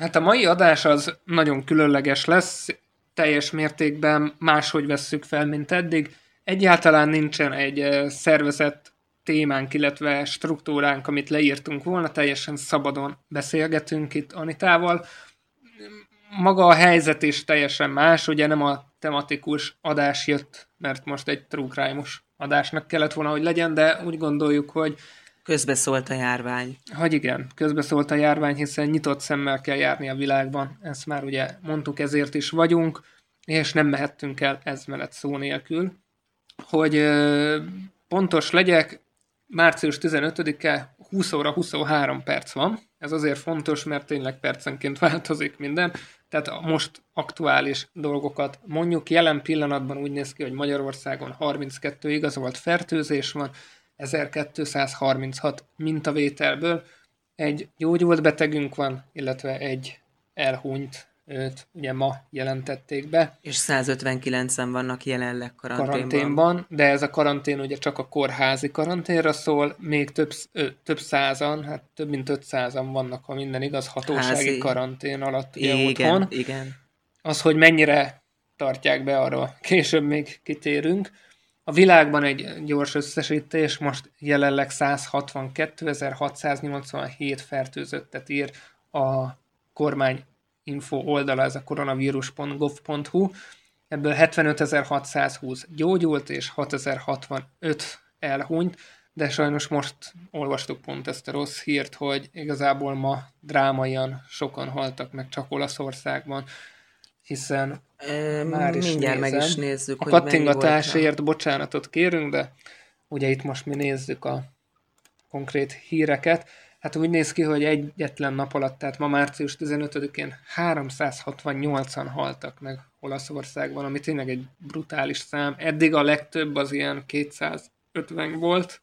Hát a mai adás az nagyon különleges lesz, teljes mértékben máshogy vesszük fel, mint eddig. Egyáltalán nincsen egy szervezett témánk, illetve struktúránk, amit leírtunk volna, teljesen szabadon beszélgetünk itt Anitával. Maga a helyzet is teljesen más, ugye nem a tematikus adás jött, mert most egy true crime-os adásnak kellett volna, hogy legyen, de úgy gondoljuk, hogy Közbeszólt a járvány. hogy igen, közbeszólt a járvány, hiszen nyitott szemmel kell járni a világban. Ezt már ugye mondtuk, ezért is vagyunk, és nem mehettünk el ez mellett szó nélkül. Hogy ö, pontos legyek, március 15-e 20 óra 23 perc van. Ez azért fontos, mert tényleg percenként változik minden. Tehát a most aktuális dolgokat mondjuk. Jelen pillanatban úgy néz ki, hogy Magyarországon 32 igazolt fertőzés van, 1236 mintavételből. Egy gyógyult betegünk van, illetve egy elhunyt, őt ugye ma jelentették be És 159-en vannak jelenleg karanténban. karanténban, de ez a karantén ugye csak a kórházi karanténra szól, még több, ö, több százan, hát több mint 500-an vannak, ha minden igaz, hatósági Házi. karantén alatt ugye Igen, otthon. igen. Az, hogy mennyire tartják be, arról később még kitérünk. A világban egy gyors összesítés, most jelenleg 162.687 fertőzöttet ír a kormány info oldala, ez a koronavírus.gov.hu. Ebből 75.620 gyógyult, és 6.065 elhunyt, de sajnos most olvastuk pont ezt a rossz hírt, hogy igazából ma drámaian sokan haltak meg csak Olaszországban, hiszen Ö, már is mindjárt meg nézem. is nézzük, a hogy kattingatásért bocsánatot kérünk, de ugye itt most mi nézzük a konkrét híreket. Hát úgy néz ki, hogy egyetlen nap alatt, tehát ma március 15-én 368-an haltak meg Olaszországban, ami tényleg egy brutális szám. Eddig a legtöbb az ilyen 250 volt.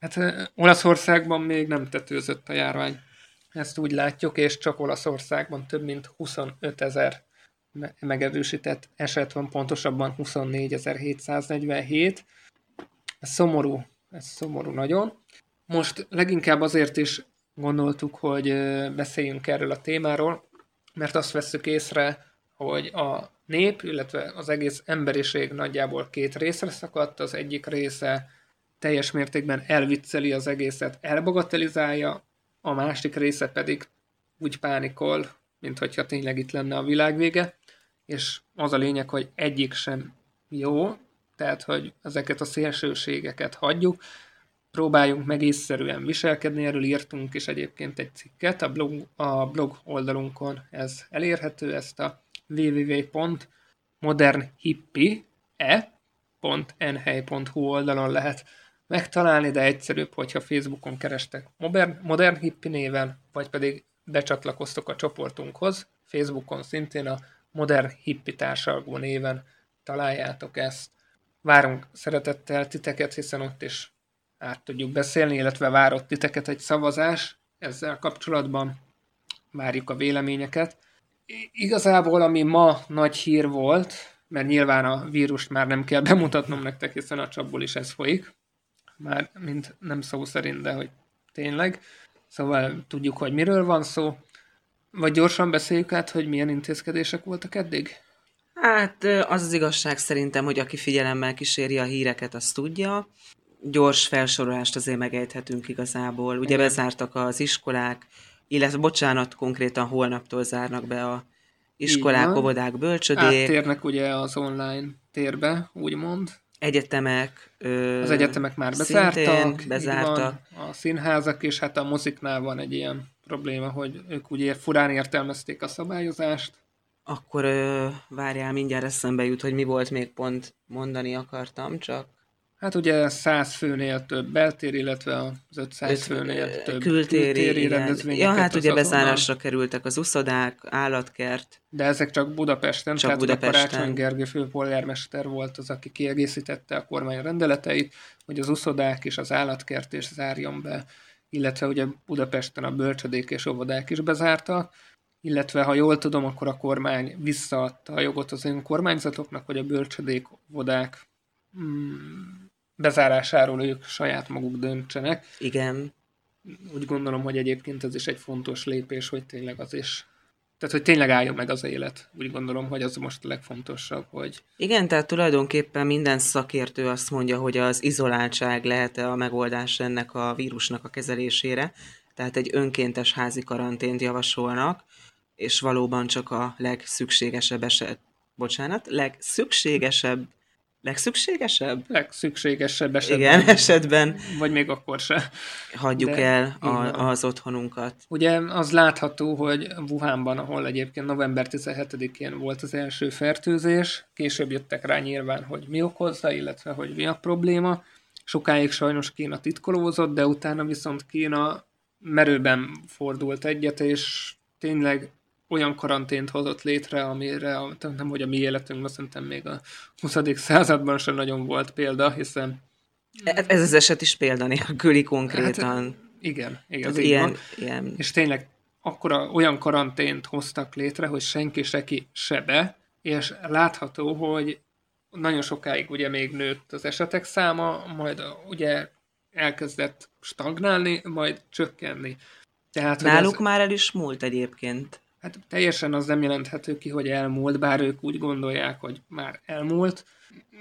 Hát eh, Olaszországban még nem tetőzött a járvány. Ezt úgy látjuk, és csak Olaszországban több mint 25 ezer megerősített eset van, pontosabban 24.747. Ez szomorú, ez szomorú nagyon. Most leginkább azért is gondoltuk, hogy beszéljünk erről a témáról, mert azt vesszük észre, hogy a nép, illetve az egész emberiség nagyjából két részre szakadt. Az egyik része teljes mértékben elvicceli az egészet, elbagatelizálja, a másik része pedig úgy pánikol, mint hogyha tényleg itt lenne a világ vége, és az a lényeg, hogy egyik sem jó, tehát, hogy ezeket a szélsőségeket hagyjuk, próbáljunk meg észszerűen viselkedni, erről írtunk is egyébként egy cikket, a blog, a blog oldalunkon ez elérhető, ezt a www.modernhippie.nhely.hu oldalon lehet megtalálni, de egyszerűbb, hogyha Facebookon kerestek Modern, Modern Hippie néven, vagy pedig becsatlakoztok a csoportunkhoz, Facebookon szintén a Modern Hippie társalgó néven találjátok ezt. Várunk szeretettel titeket, hiszen ott is át tudjuk beszélni, illetve várott titeket egy szavazás ezzel kapcsolatban. Várjuk a véleményeket. Igazából, ami ma nagy hír volt, mert nyilván a vírust már nem kell bemutatnom nektek, hiszen a csapból is ez folyik. Már mint nem szó szerint, de hogy tényleg. Szóval tudjuk, hogy miről van szó. Vagy gyorsan beszéljük át, hogy milyen intézkedések voltak eddig? Hát az az igazság szerintem, hogy aki figyelemmel kíséri a híreket, azt tudja. Gyors felsorolást azért megejthetünk igazából. Ugye Igen. bezártak az iskolák, illetve bocsánat, konkrétan holnaptól zárnak be a iskolák, van. óvodák, bölcsödék, Áttérnek ugye az online térbe, úgymond. egyetemek. Ö, Az egyetemek már bezártak, bezártak. Van, a színházak és hát a moziknál van egy ilyen probléma, hogy ők ugye furán értelmezték a szabályozást. Akkor ö, várjál, mindjárt eszembe jut, hogy mi volt még pont mondani akartam, csak Hát ugye 100 főnél több beltér, illetve az 500 Öt, főnél több kültéri, kültéri rendezvényeket. Ja, hát ugye bezárásra kerültek az uszodák, állatkert. De ezek csak Budapesten, csak tehát Budapesten. Karácsony Gergő főpolgármester volt az, aki kiegészítette a kormány rendeleteit, hogy az uszodák és az állatkert is zárjon be, illetve ugye Budapesten a bölcsödék és óvodák is bezártak, illetve ha jól tudom, akkor a kormány visszaadta a jogot az önkormányzatoknak, hogy a bölcsödék, óvodák mm, bezárásáról ők saját maguk döntsenek. Igen. Úgy gondolom, hogy egyébként ez is egy fontos lépés, hogy tényleg az is tehát, hogy tényleg álljon meg az élet. Úgy gondolom, hogy az most a legfontosabb, hogy... Igen, tehát tulajdonképpen minden szakértő azt mondja, hogy az izoláltság lehet a megoldás ennek a vírusnak a kezelésére. Tehát egy önkéntes házi karantént javasolnak, és valóban csak a legszükségesebb eset, bocsánat, legszükségesebb Legszükségesebb? Legszükségesebb esetben. Igen, esetben. Vagy még akkor se. Hagyjuk De, el a, az otthonunkat. Ugye az látható, hogy Wuhanban, ahol egyébként november 17-én volt az első fertőzés, később jöttek rá nyilván, hogy mi okozza, illetve hogy mi a probléma. Sokáig sajnos Kína titkolózott, de utána viszont Kína merőben fordult egyet, és tényleg olyan karantént hozott létre, amire nem hogy a mi életünkben szerintem még a 20. században sem nagyon volt példa, hiszen... E, ez az eset is példa nélküli konkrétan. Hát, igen, igen. ilyen, ilyen. És tényleg akkor olyan karantént hoztak létre, hogy senki se ki se be, és látható, hogy nagyon sokáig ugye még nőtt az esetek száma, majd ugye elkezdett stagnálni, majd csökkenni. Tehát, Náluk ez... már el is múlt egyébként. Hát teljesen az nem jelenthető ki, hogy elmúlt, bár ők úgy gondolják, hogy már elmúlt.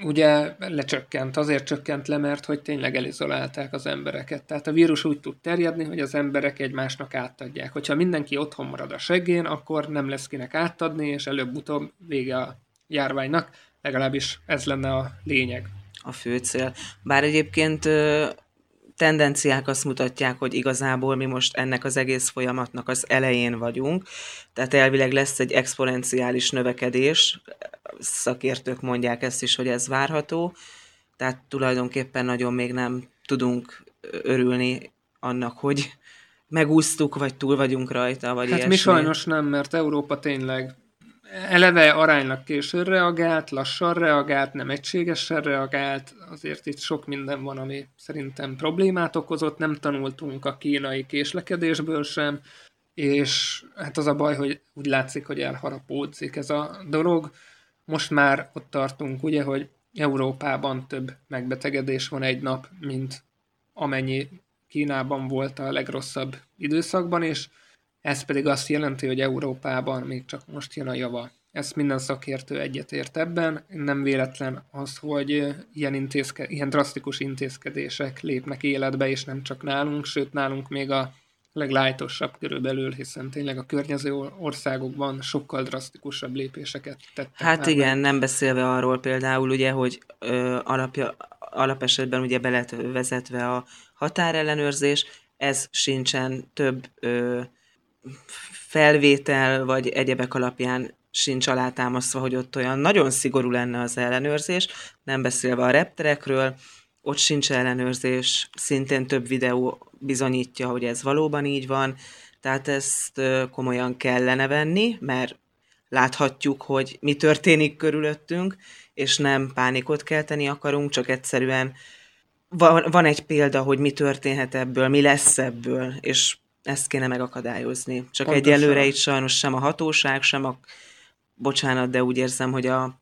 Ugye lecsökkent, azért csökkent le, mert hogy tényleg elizolálták az embereket. Tehát a vírus úgy tud terjedni, hogy az emberek egymásnak átadják. Hogyha mindenki otthon marad a seggén, akkor nem lesz kinek átadni, és előbb-utóbb vége a járványnak. Legalábbis ez lenne a lényeg. A fő cél. Bár egyébként tendenciák azt mutatják, hogy igazából mi most ennek az egész folyamatnak az elején vagyunk, tehát elvileg lesz egy exponenciális növekedés, szakértők mondják ezt is, hogy ez várható, tehát tulajdonképpen nagyon még nem tudunk örülni annak, hogy megúsztuk, vagy túl vagyunk rajta, vagy Hát ilyesmi. mi sajnos nem, mert Európa tényleg eleve aránylag későn reagált, lassan reagált, nem egységesen reagált, azért itt sok minden van, ami szerintem problémát okozott, nem tanultunk a kínai késlekedésből sem, és hát az a baj, hogy úgy látszik, hogy elharapódzik ez a dolog. Most már ott tartunk, ugye, hogy Európában több megbetegedés van egy nap, mint amennyi Kínában volt a legrosszabb időszakban, és ez pedig azt jelenti, hogy Európában még csak most jön a java. Ezt minden szakértő egyetért ebben. Nem véletlen az, hogy ilyen, intézke, ilyen drasztikus intézkedések lépnek életbe, és nem csak nálunk, sőt nálunk még a leglájtosabb körülbelül, hiszen tényleg a környező országokban sokkal drasztikusabb lépéseket tettek. Hát már igen, meg. nem beszélve arról például, ugye, hogy ö, alapja, alapesetben ugye be lett vezetve a határellenőrzés, ez sincsen több ö, felvétel vagy egyebek alapján sincs alátámasztva, hogy ott olyan nagyon szigorú lenne az ellenőrzés, nem beszélve a repterekről, ott sincs ellenőrzés, szintén több videó bizonyítja, hogy ez valóban így van, tehát ezt komolyan kellene venni, mert láthatjuk, hogy mi történik körülöttünk, és nem pánikot kelteni akarunk, csak egyszerűen van, van egy példa, hogy mi történhet ebből, mi lesz ebből, és ezt kéne megakadályozni. Csak Pontosan. egyelőre itt sajnos sem a hatóság, sem a... Bocsánat, de úgy érzem, hogy a...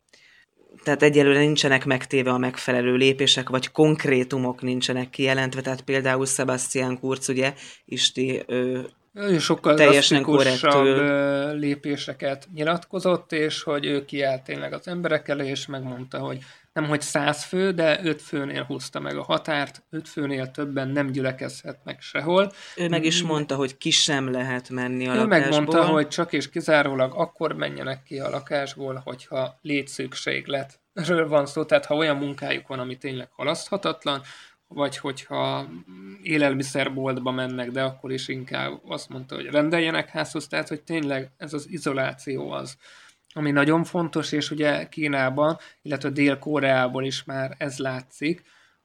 Tehát egyelőre nincsenek megtéve a megfelelő lépések, vagy konkrétumok nincsenek kijelentve. Tehát például Sebastian Kurz, ugye, Isti ő, ő sokkal teljesen korrektül lépéseket nyilatkozott, és hogy ő kiállt tényleg az emberek elé, és megmondta, hogy nem hogy száz fő, de öt főnél húzta meg a határt, öt főnél többen nem gyülekezhetnek sehol. Ő meg is mondta, hogy ki sem lehet menni a ő lakásból. Ő megmondta, hogy csak és kizárólag akkor menjenek ki a lakásból, hogyha létszükségletről van szó, tehát ha olyan munkájuk van, ami tényleg halaszthatatlan, vagy hogyha élelmiszerboltba mennek, de akkor is inkább azt mondta, hogy rendeljenek házhoz, tehát hogy tényleg ez az izoláció az, ami nagyon fontos, és ugye Kínában, illetve Dél-Koreában is már ez látszik,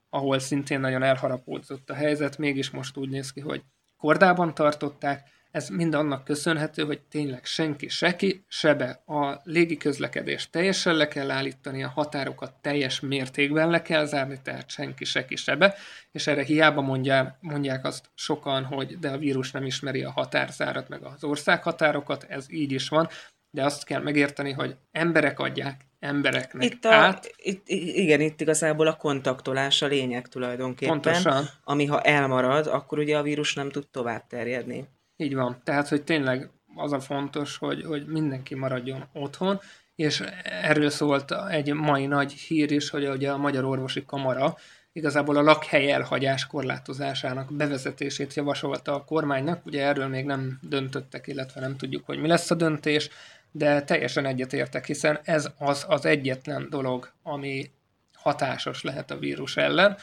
ahol szintén nagyon elharapódzott a helyzet, mégis most úgy néz ki, hogy kordában tartották, ez mind annak köszönhető, hogy tényleg senki seki, sebe. A légi közlekedést teljesen le kell állítani, a határokat teljes mértékben le kell zárni, tehát senki seki, sebe. És erre hiába mondják, mondják azt sokan, hogy de a vírus nem ismeri a határzárat, meg az országhatárokat, ez így is van, de azt kell megérteni, hogy emberek adják embereknek itt a, át. Itt, igen, itt igazából a kontaktolás a lényeg tulajdonképpen. Pontosan. Ami ha elmarad, akkor ugye a vírus nem tud tovább terjedni. Így van. Tehát, hogy tényleg az a fontos, hogy, hogy mindenki maradjon otthon, és erről szólt egy mai nagy hír is, hogy ugye a Magyar Orvosi Kamara igazából a lakhely elhagyás korlátozásának bevezetését javasolta a kormánynak. Ugye erről még nem döntöttek, illetve nem tudjuk, hogy mi lesz a döntés, de teljesen egyetértek, hiszen ez az az egyetlen dolog, ami hatásos lehet a vírus ellen,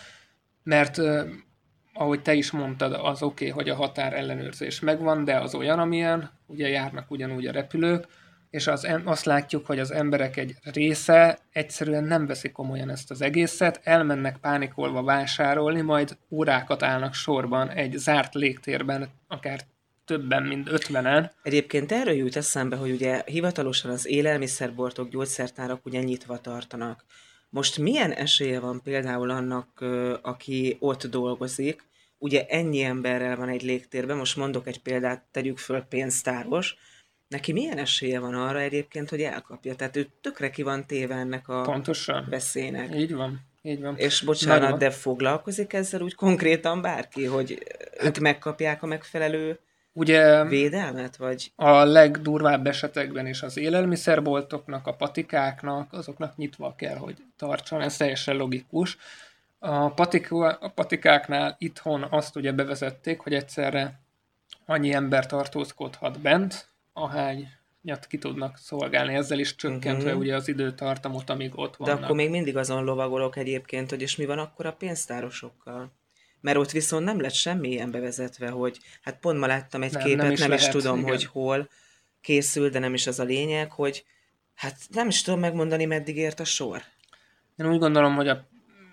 mert ahogy te is mondtad, az oké, okay, hogy a határ ellenőrzés megvan, de az olyan, amilyen, ugye járnak ugyanúgy a repülők, és az, azt látjuk, hogy az emberek egy része egyszerűen nem veszi komolyan ezt az egészet, elmennek pánikolva vásárolni, majd órákat állnak sorban egy zárt légtérben, akár többen, mint ötvenen. Egyébként erről jut eszembe, hogy ugye hivatalosan az élelmiszerboltok, gyógyszertárak ugye nyitva tartanak. Most milyen esélye van például annak, aki ott dolgozik, ugye ennyi emberrel van egy légtérben, most mondok egy példát, tegyük föl pénztáros, neki milyen esélye van arra egyébként, hogy elkapja? Tehát ő tökre ki van téve ennek a Pontosan. veszélynek. Így van. Így van. És bocsánat, Nagyon. de foglalkozik ezzel úgy konkrétan bárki, hogy ők megkapják a megfelelő Ugye védelmet? Vagy? A legdurvább esetekben is az élelmiszerboltoknak, a patikáknak, azoknak nyitva kell, hogy tartson, ez teljesen logikus. A, patika, a patikáknál itthon azt ugye bevezették, hogy egyszerre annyi ember tartózkodhat bent, ahányat ki tudnak szolgálni, ezzel is csökkentve uh-huh. ugye az időtartamot, amíg ott vannak. De akkor még mindig azon lovagolok egyébként, hogy és mi van akkor a pénztárosokkal? Mert ott viszont nem lett semmi ilyen bevezetve, hogy hát pont ma láttam egy nem, képet, nem is, nem lehet, is tudom, igen. hogy hol készül, de nem is az a lényeg, hogy hát nem is tudom megmondani, meddig ért a sor. Én úgy gondolom, hogy a,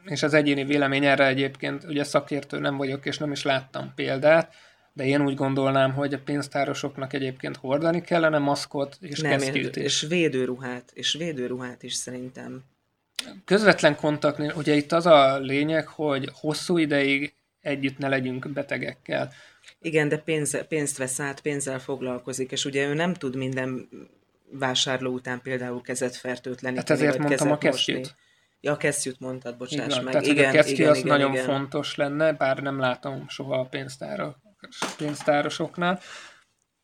és az egyéni vélemény erre egyébként, ugye szakértő nem vagyok, és nem is láttam példát, de én úgy gondolnám, hogy a pénztárosoknak egyébként hordani kellene maszkot és nem, kesztyűt és védőruhát, és védőruhát is szerintem. Közvetlen kontakt, ugye itt az a lényeg, hogy hosszú ideig együtt ne legyünk betegekkel. Igen, de pénz, pénzt vesz át, pénzzel foglalkozik, és ugye ő nem tud minden vásárló után például kezet fertőtleníteni. Hát ezért mondtam a kesztyűt. Mosni. Ja, a kesztyűt mondtad, bocsáss igen, meg. Tehát, igen, a kesztyű igen, az igen, nagyon igen. fontos lenne, bár nem látom soha a pénztárok, pénztárosoknál.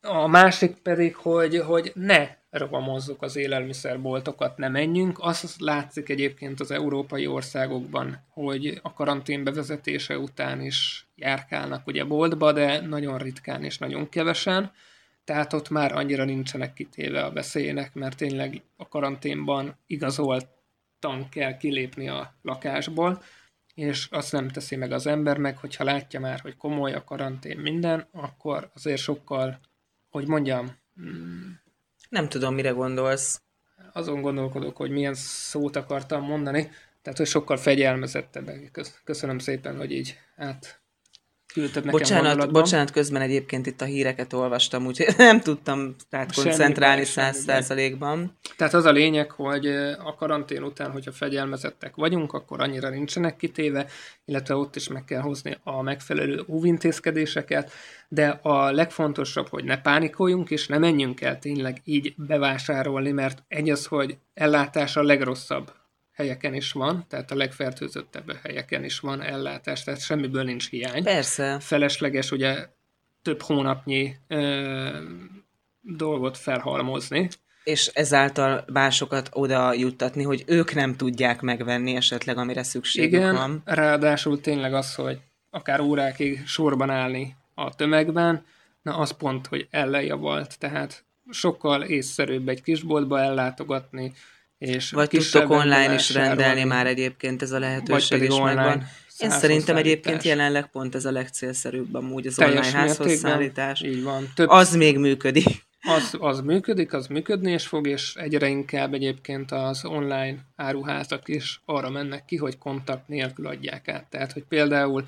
A másik pedig, hogy, hogy ne rovamozzuk az élelmiszerboltokat, ne menjünk. Azt látszik egyébként az európai országokban, hogy a karantén bevezetése után is járkálnak ugye boltba, de nagyon ritkán és nagyon kevesen. Tehát ott már annyira nincsenek kitéve a veszélynek, mert tényleg a karanténban igazoltan kell kilépni a lakásból, és azt nem teszi meg az ember meg, hogyha látja már, hogy komoly a karantén minden, akkor azért sokkal, hogy mondjam, mm, nem tudom, mire gondolsz. Azon gondolkodok, hogy milyen szót akartam mondani, tehát, hogy sokkal fegyelmezettebbek. Köszönöm szépen, hogy így át küldted nekem bocsánat, bocsánat, közben egyébként itt a híreket olvastam, úgyhogy nem tudtam tehát koncentrálni száz százalékban. Tehát az a lényeg, hogy a karantén után, hogyha fegyelmezettek vagyunk, akkor annyira nincsenek kitéve, illetve ott is meg kell hozni a megfelelő óvintézkedéseket, de a legfontosabb, hogy ne pánikoljunk, és ne menjünk el tényleg így bevásárolni, mert egy az, hogy ellátás a legrosszabb helyeken is van, tehát a legfertőzöttebb helyeken is van ellátás, tehát semmiből nincs hiány. Persze. Felesleges ugye több hónapnyi ö, dolgot felhalmozni. És ezáltal másokat oda juttatni, hogy ők nem tudják megvenni esetleg, amire szükségük Igen, van. ráadásul tényleg az, hogy akár órákig sorban állni a tömegben, na az pont, hogy ellenjavalt, tehát sokkal észszerűbb egy kisboltba ellátogatni, és Vagy tudtok online is rendelni már egyébként ez a lehetőség is online. megvan. Én szerintem egyébként jelenleg pont ez a legcélszerűbb amúgy az Teljes online házhoz szállítás. Így van. Több... Az még működik. az, az működik, az működni is fog, és egyre inkább egyébként az online áruházak is arra mennek ki, hogy kontakt nélkül adják át. Tehát, hogy például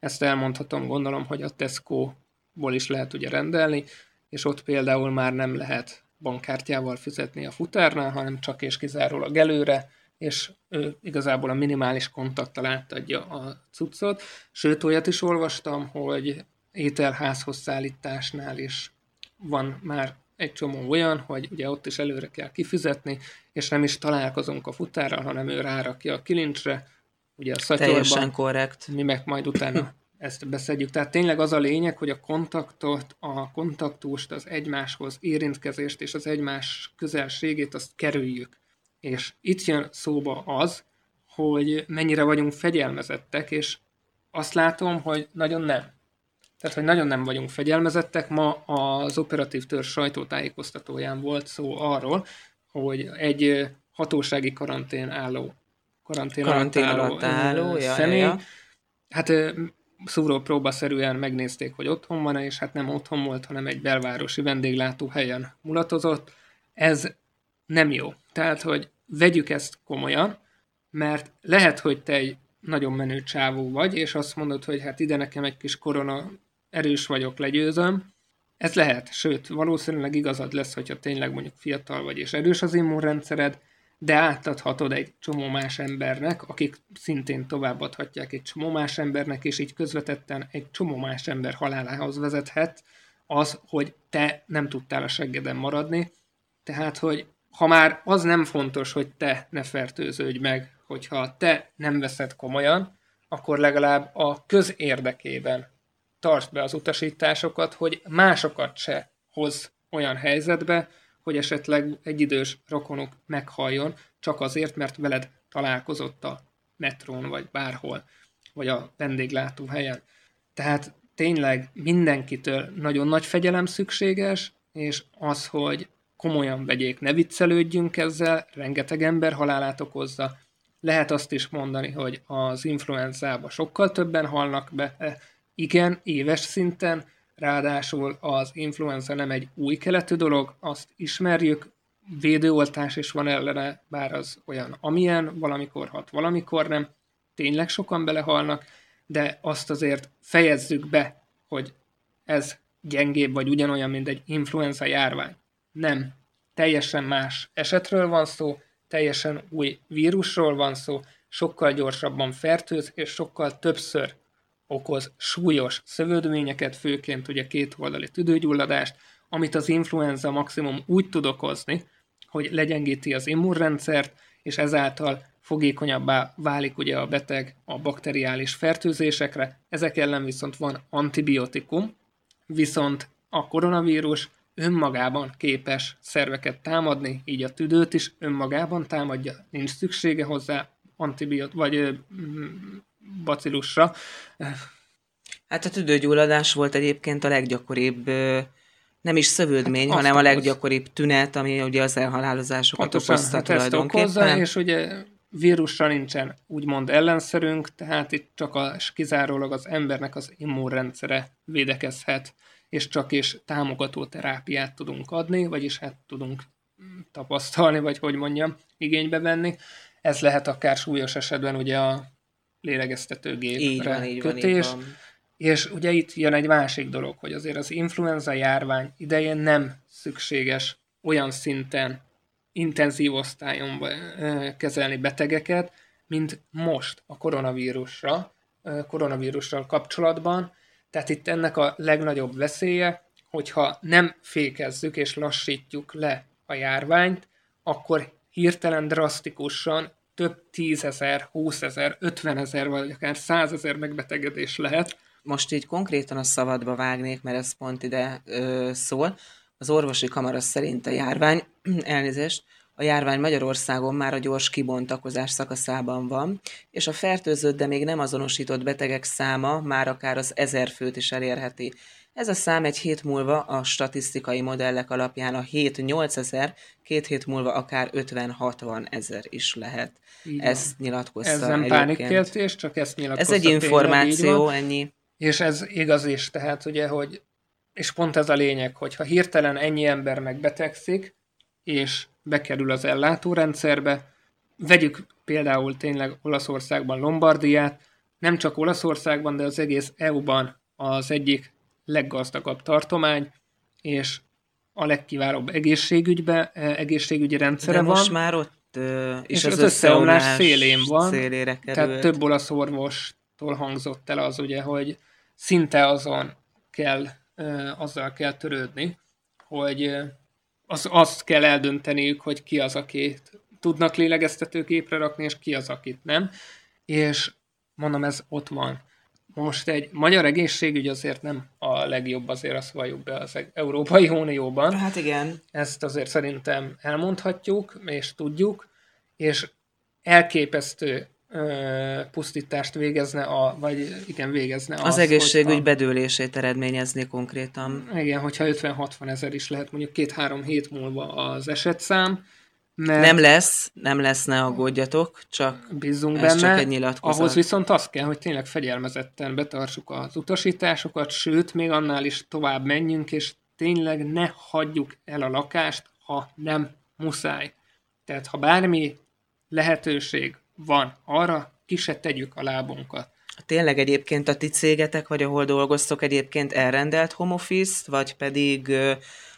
ezt elmondhatom, gondolom, hogy a Tesco-ból is lehet ugye rendelni, és ott például már nem lehet bankkártyával fizetni a futárnál, hanem csak és kizárólag előre, és ő igazából a minimális kontakttal átadja a cuccot. Sőt, olyat is olvastam, hogy ételházhoz szállításnál is van már egy csomó olyan, hogy ugye ott is előre kell kifizetni, és nem is találkozunk a futárral, hanem ő rárakja a kilincsre, ugye a szatyorba. Teljesen korrekt. Mi meg majd utána ezt beszedjük. Tehát tényleg az a lényeg, hogy a kontaktot, a kontaktust, az egymáshoz érintkezést és az egymás közelségét azt kerüljük. És itt jön szóba az, hogy mennyire vagyunk fegyelmezettek, és azt látom, hogy nagyon nem. Tehát, hogy nagyon nem vagyunk fegyelmezettek. Ma az operatív törzs sajtótájékoztatóján volt szó arról, hogy egy hatósági karantén álló karantén, karantén alatt álló, álló személy, ja, ja. hát szúró próbaszerűen megnézték, hogy otthon van-e, és hát nem otthon volt, hanem egy belvárosi vendéglátó helyen mulatozott. Ez nem jó. Tehát, hogy vegyük ezt komolyan, mert lehet, hogy te egy nagyon menő csávó vagy, és azt mondod, hogy hát ide nekem egy kis korona erős vagyok, legyőzöm. Ez lehet, sőt, valószínűleg igazad lesz, hogyha tényleg mondjuk fiatal vagy és erős az immunrendszered, de átadhatod egy csomó más embernek, akik szintén továbbadhatják egy csomó más embernek, és így közvetetten egy csomó más ember halálához vezethet az, hogy te nem tudtál a seggeden maradni. Tehát, hogy ha már az nem fontos, hogy te ne fertőződj meg, hogyha te nem veszed komolyan, akkor legalább a közérdekében tartsd be az utasításokat, hogy másokat se hoz olyan helyzetbe, hogy esetleg egy idős rokonuk meghalljon, csak azért, mert veled találkozott a metrón, vagy bárhol, vagy a vendéglátó helyen. Tehát tényleg mindenkitől nagyon nagy fegyelem szükséges, és az, hogy komolyan vegyék, ne viccelődjünk ezzel, rengeteg ember halálát okozza. Lehet azt is mondani, hogy az influenzába sokkal többen halnak be, igen, éves szinten, ráadásul az influenza nem egy új keletű dolog, azt ismerjük, védőoltás is van ellene, bár az olyan amilyen, valamikor hat, valamikor nem, tényleg sokan belehalnak, de azt azért fejezzük be, hogy ez gyengébb vagy ugyanolyan, mint egy influenza járvány. Nem. Teljesen más esetről van szó, teljesen új vírusról van szó, sokkal gyorsabban fertőz, és sokkal többször okoz súlyos szövődményeket, főként ugye két oldali tüdőgyulladást, amit az influenza maximum úgy tud okozni, hogy legyengíti az immunrendszert, és ezáltal fogékonyabbá válik ugye a beteg a bakteriális fertőzésekre, ezek ellen viszont van antibiotikum, viszont a koronavírus önmagában képes szerveket támadni, így a tüdőt is önmagában támadja, nincs szüksége hozzá antibiot, vagy bacillusra. Hát a tüdőgyulladás volt egyébként a leggyakoribb nem is szövődmény, hát hanem a leggyakoribb tünet, ami ugye az elhalálozásokat Pontosan, okozta hát tulajdonképpen. Okozza, és ugye vírusra nincsen úgymond ellenszerünk, tehát itt csak a, kizárólag az embernek az immunrendszere védekezhet, és csak és támogató terápiát tudunk adni, vagyis hát tudunk tapasztalni, vagy hogy mondjam, igénybe venni. Ez lehet akár súlyos esetben ugye a lélegeztetőgépre így van, így kötés. Van, így van. És ugye itt jön egy másik dolog, hogy azért az influenza járvány idején nem szükséges olyan szinten intenzív osztályon kezelni betegeket, mint most a koronavírusra, koronavírussal kapcsolatban. Tehát itt ennek a legnagyobb veszélye, hogyha nem fékezzük és lassítjuk le a járványt, akkor hirtelen drasztikusan több tízezer, húszezer, ötvenezer, vagy akár százezer megbetegedés lehet. Most így konkrétan a szabadba vágnék, mert ez pont ide ö, szól. Az orvosi kamara szerint a járvány, elnézést, a járvány Magyarországon már a gyors kibontakozás szakaszában van, és a fertőzött, de még nem azonosított betegek száma már akár az ezer főt is elérheti. Ez a szám egy hét múlva a statisztikai modellek alapján a 7-8 ezer, két hét múlva akár 50-60 ezer is lehet. Így ezt nyilatkozta Ez nem pánikkeltés, csak ezt nyilatkozta. Ez egy információ, ennyi. És ez igaz is, tehát ugye, hogy és pont ez a lényeg, hogy ha hirtelen ennyi ember megbetegszik, és bekerül az ellátórendszerbe, vegyük például tényleg Olaszországban Lombardiát, nem csak Olaszországban, de az egész EU-ban az egyik leggazdagabb tartomány, és a legkiválóbb egészségügybe, eh, egészségügyi rendszere De van. most már ott is és az, az összeomlás összeomlás szélén van, szélére került. Tehát több olasz orvostól hangzott el az ugye, hogy szinte azon kell, azzal kell törődni, hogy az, azt kell eldönteniük, hogy ki az, akit tudnak lélegeztetőgépre rakni, és ki az, akit nem. És mondom, ez ott van. Most egy magyar egészségügy azért nem a legjobb, azért azt valljuk be az Európai Unióban. Hát igen, Ezt azért szerintem elmondhatjuk, és tudjuk, és elképesztő ö, pusztítást végezne, a, vagy igen, végezne az egészségügy bedőlését eredményezné konkrétan. hogyha, igen, hogyha 50-60 ezer is lehet mondjuk két-három hét múlva az esetszám, mert Nem lesz, nem lesz, ne aggódjatok, csak bízzunk ez benne. csak egy nyilatkozat. Ahhoz viszont az kell, hogy tényleg fegyelmezetten betartsuk az utasításokat, sőt, még annál is tovább menjünk, és tényleg ne hagyjuk el a lakást, ha nem muszáj. Tehát ha bármi lehetőség van arra, ki se tegyük a lábunkat. Tényleg egyébként a ti cégetek, vagy ahol dolgoztok egyébként elrendelt home office vagy pedig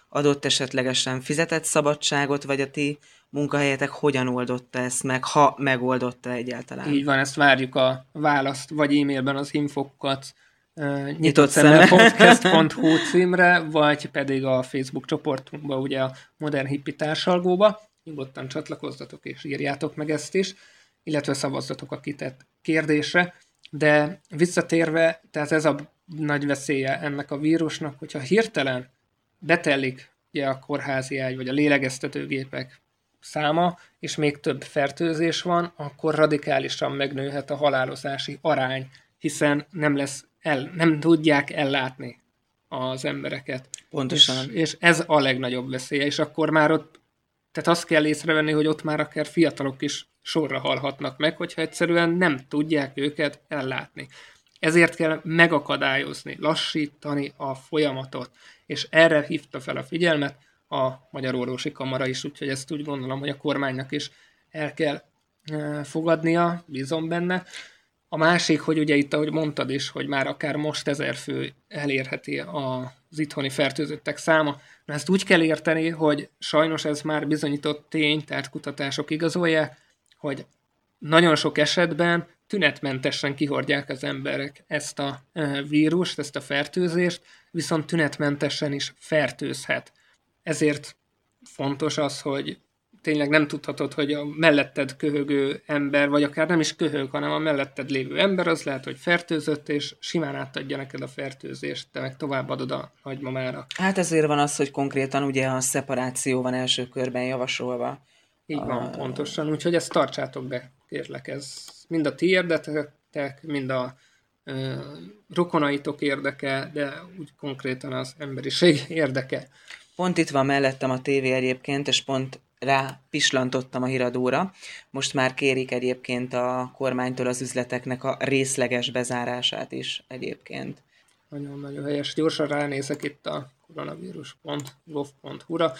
adott esetlegesen fizetett szabadságot, vagy a ti munkahelyetek hogyan oldotta ezt meg, ha megoldotta egyáltalán? Így van, ezt várjuk a választ, vagy e-mailben az infokat uh, Nyitott szemmel. podcast.hu címre, vagy pedig a Facebook csoportunkba, ugye a Modern Hippi társalgóba. Nyugodtan csatlakozzatok és írjátok meg ezt is, illetve szavazzatok a kitett kérdésre. De visszatérve, tehát ez a nagy veszélye ennek a vírusnak, hogyha hirtelen betellik ugye a kórházi ágy, vagy a lélegeztetőgépek száma, és még több fertőzés van, akkor radikálisan megnőhet a halálozási arány, hiszen nem lesz el, nem tudják ellátni az embereket. Pontosan. És, és ez a legnagyobb veszélye, és akkor már ott, tehát azt kell észrevenni, hogy ott már akár fiatalok is sorra halhatnak meg, hogyha egyszerűen nem tudják őket ellátni. Ezért kell megakadályozni, lassítani a folyamatot, és erre hívta fel a figyelmet a Magyar Orvosi Kamara is, úgyhogy ezt úgy gondolom, hogy a kormánynak is el kell eh, fogadnia, bízom benne. A másik, hogy ugye itt, ahogy mondtad is, hogy már akár most ezer fő elérheti az itthoni fertőzöttek száma. Na ezt úgy kell érteni, hogy sajnos ez már bizonyított tény, tehát kutatások igazolják, hogy nagyon sok esetben tünetmentesen kihordják az emberek ezt a eh, vírust, ezt a fertőzést, viszont tünetmentesen is fertőzhet. Ezért fontos az, hogy tényleg nem tudhatod, hogy a melletted köhögő ember, vagy akár nem is köhög, hanem a melletted lévő ember, az lehet, hogy fertőzött, és simán átadja neked a fertőzést, te meg továbbadod a nagymamára. Hát ezért van az, hogy konkrétan ugye a szeparáció van első körben javasolva. Így van, pontosan. Úgyhogy ezt tartsátok be, kérlek. Ez mind a ti érdetek, mind a ö, rokonaitok érdeke, de úgy konkrétan az emberiség érdeke. Pont itt van mellettem a tévé egyébként, és pont rá pislantottam a híradóra. Most már kérik egyébként a kormánytól az üzleteknek a részleges bezárását is egyébként. Nagyon-nagyon helyes. Gyorsan ránézek itt a koronavírus.gov.hu-ra,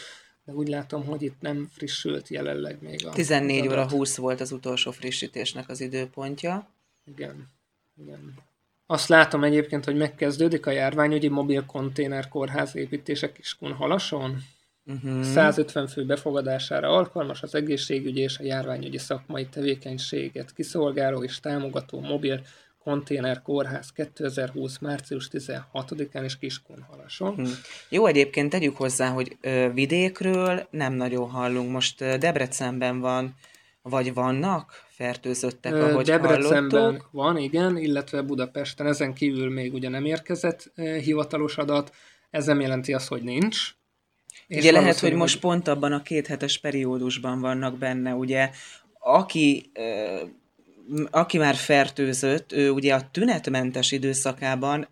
de úgy látom, hogy itt nem frissült jelenleg még a 14 az óra adat. 20 volt az utolsó frissítésnek az időpontja. Igen, igen. Azt látom egyébként, hogy megkezdődik a járványügyi mobil konténer kórház építése Kiskun-Halason. Uh-huh. 150 fő befogadására alkalmas az egészségügyi és a járványügyi szakmai tevékenységet kiszolgáló és támogató mobil konténer kórház 2020. március 16-án és Kiskun-Halason. Hm. Jó, egyébként tegyük hozzá, hogy ö, vidékről nem nagyon hallunk. Most ö, Debrecenben van, vagy vannak fertőzöttek, ahogy Debrecenben hallottuk. van, igen, illetve Budapesten. Ezen kívül még ugye nem érkezett hivatalos adat. Ez nem jelenti azt, hogy nincs. És Ugye lehet, hogy most pont abban a kéthetes periódusban vannak benne, ugye, aki, aki már fertőzött, ő ugye a tünetmentes időszakában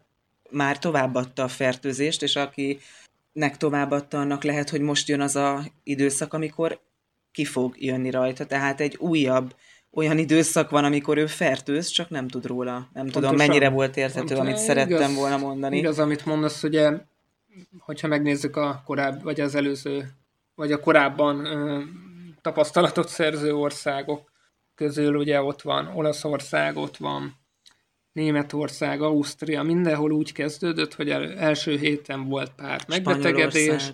már továbbadta a fertőzést, és akinek továbbadta, annak lehet, hogy most jön az a időszak, amikor ki fog jönni rajta. Tehát egy újabb olyan időszak van, amikor ő fertőz, csak nem tud róla. Nem tudom, Pontosan. mennyire volt érthető, Pont- amit szerettem volna mondani. Igaz, amit mondasz, ugye hogyha megnézzük a korábbi, vagy az előző, vagy a korábban ö, tapasztalatot szerző országok közül, ugye ott van Olaszország, ott van Németország, Ausztria, mindenhol úgy kezdődött, hogy el, első héten volt pár megbetegedés,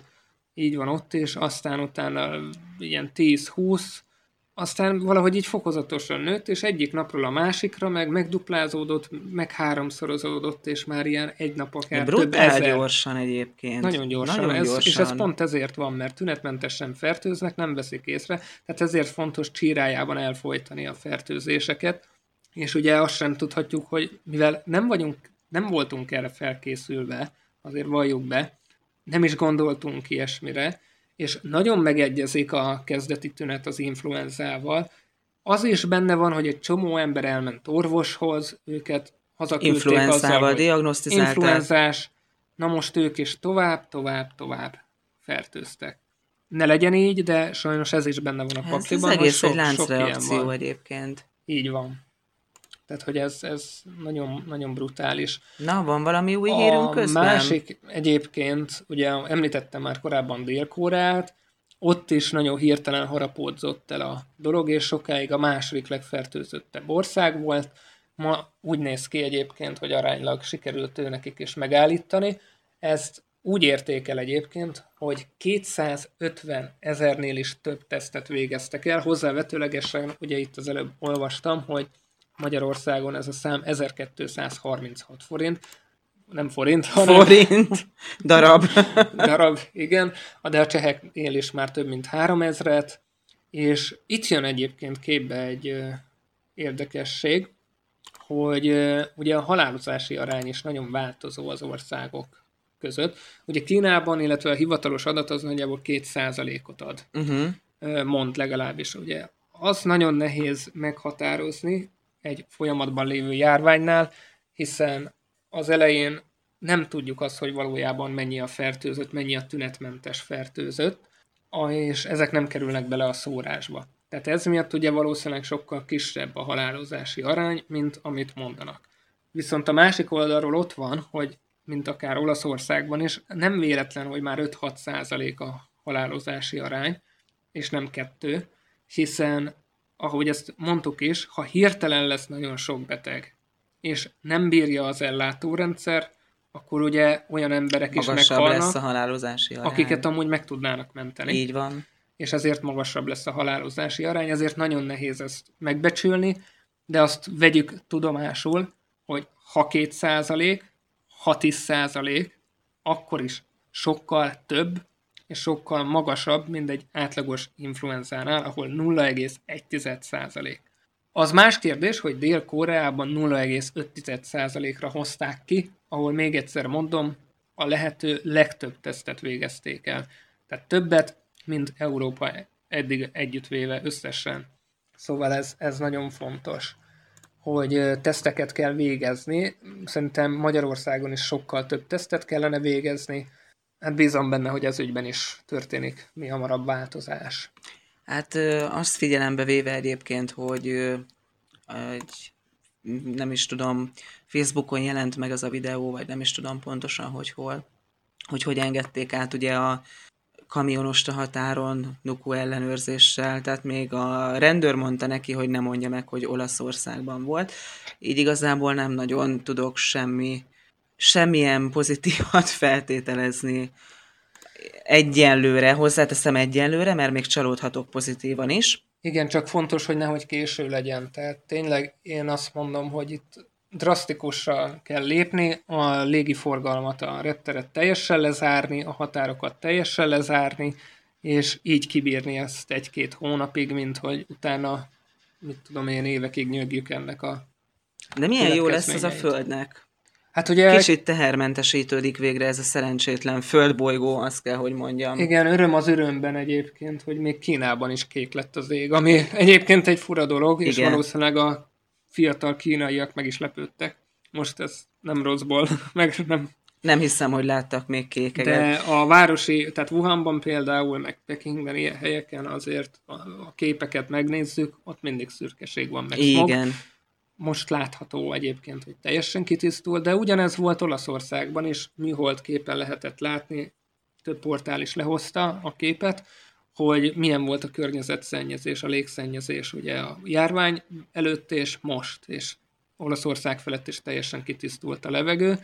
így van ott is, aztán utána ilyen 10-20, aztán valahogy így fokozatosan nőtt, és egyik napról a másikra meg megduplázódott, meg háromszorozódott, és már ilyen egy nap akár Brutál több ezer. gyorsan egyébként. Nagyon gyorsan, Nagyon ez, gyorsan. és ez pont ezért van, mert tünetmentesen fertőznek, nem veszik észre, tehát ezért fontos csírájában elfolytani a fertőzéseket, és ugye azt sem tudhatjuk, hogy mivel nem vagyunk, nem voltunk erre felkészülve, azért valljuk be, nem is gondoltunk ilyesmire, és nagyon megegyezik a kezdeti tünet az influenzával. Az is benne van, hogy egy csomó ember elment orvoshoz, őket hazaküldték Influenzával azzal, diagnosztizálták. Influenzás, na most ők is tovább, tovább, tovább fertőztek. Ne legyen így, de sajnos ez is benne van a pakliban. Ez egész sok, egy láncreakció egyébként. Így van. Tehát, hogy ez, ez nagyon, nagyon brutális. Na, van valami új hírünk a közben? másik egyébként, ugye említettem már korábban dél ott is nagyon hirtelen harapódzott el a dolog, és sokáig a második legfertőzöttebb ország volt. Ma úgy néz ki egyébként, hogy aránylag sikerült ő nekik is megállítani. Ezt úgy értékel egyébként, hogy 250 ezernél is több tesztet végeztek el, hozzávetőlegesen, ugye itt az előbb olvastam, hogy Magyarországon ez a szám 1236 forint, nem forint, hanem... Forint, darab. darab, igen, de a cseheknél is már több mint 3000-et, és itt jön egyébként képbe egy érdekesség, hogy ugye a halálozási arány is nagyon változó az országok között. Ugye Kínában, illetve a hivatalos adat az nagyjából 2%-ot ad, uh-huh. mond legalábbis. Ugye az nagyon nehéz meghatározni, egy folyamatban lévő járványnál, hiszen az elején nem tudjuk azt, hogy valójában mennyi a fertőzött, mennyi a tünetmentes fertőzött, és ezek nem kerülnek bele a szórásba. Tehát ez miatt ugye valószínűleg sokkal kisebb a halálozási arány, mint amit mondanak. Viszont a másik oldalról ott van, hogy mint akár Olaszországban is, nem véletlen, hogy már 5-6 százalék a halálozási arány, és nem kettő, hiszen ahogy ezt mondtuk is, ha hirtelen lesz nagyon sok beteg, és nem bírja az ellátórendszer, akkor ugye olyan emberek magasabb is meghalnak, lesz a halálozási arány. akiket amúgy meg tudnának menteni. Így van. És ezért magasabb lesz a halálozási arány, ezért nagyon nehéz ezt megbecsülni, de azt vegyük tudomásul, hogy ha 2 százalék, ha 10 százalék, akkor is sokkal több, és sokkal magasabb, mint egy átlagos influenzánál, ahol 0,1%. Az más kérdés, hogy Dél-Koreában 0,5%-ra hozták ki, ahol még egyszer mondom, a lehető legtöbb tesztet végezték el. Tehát többet, mint Európa eddig együttvéve összesen. Szóval ez, ez nagyon fontos, hogy teszteket kell végezni. Szerintem Magyarországon is sokkal több tesztet kellene végezni, Hát bízom benne, hogy ez ügyben is történik mi hamarabb változás. Hát azt figyelembe véve egyébként, hogy egy, nem is tudom, Facebookon jelent meg az a videó, vagy nem is tudom pontosan, hogy hol, hogy hogy engedték át ugye a kamionost a határon Nuku ellenőrzéssel, tehát még a rendőr mondta neki, hogy ne mondja meg, hogy Olaszországban volt. Így igazából nem nagyon tudok semmi semmilyen pozitívat feltételezni egyenlőre, hozzáteszem egyenlőre, mert még csalódhatok pozitívan is. Igen, csak fontos, hogy nehogy késő legyen. Tehát tényleg én azt mondom, hogy itt drasztikusra kell lépni, a légiforgalmat, a repteret teljesen lezárni, a határokat teljesen lezárni, és így kibírni ezt egy-két hónapig, mint hogy utána, mit tudom én, évekig nyögjük ennek a De milyen jó lesz ez a Földnek? Hát ugye... Kicsit tehermentesítődik végre ez a szerencsétlen földbolygó, azt kell, hogy mondjam. Igen, öröm az örömben egyébként, hogy még Kínában is kék lett az ég, ami egyébként egy fura dolog, Igen. és valószínűleg a fiatal kínaiak meg is lepődtek. Most ez nem rosszból, meg nem... Nem hiszem, hogy láttak még kékeket. De a városi, tehát Wuhanban például, meg Pekingben, ilyen helyeken azért a, a képeket megnézzük, ott mindig szürkeség van, meg Igen. Smog most látható egyébként, hogy teljesen kitisztul, de ugyanez volt Olaszországban is, műhold képen lehetett látni, több portál is lehozta a képet, hogy milyen volt a környezetszennyezés, a légszennyezés ugye a járvány előtt és most, és Olaszország felett is teljesen kitisztult a levegő,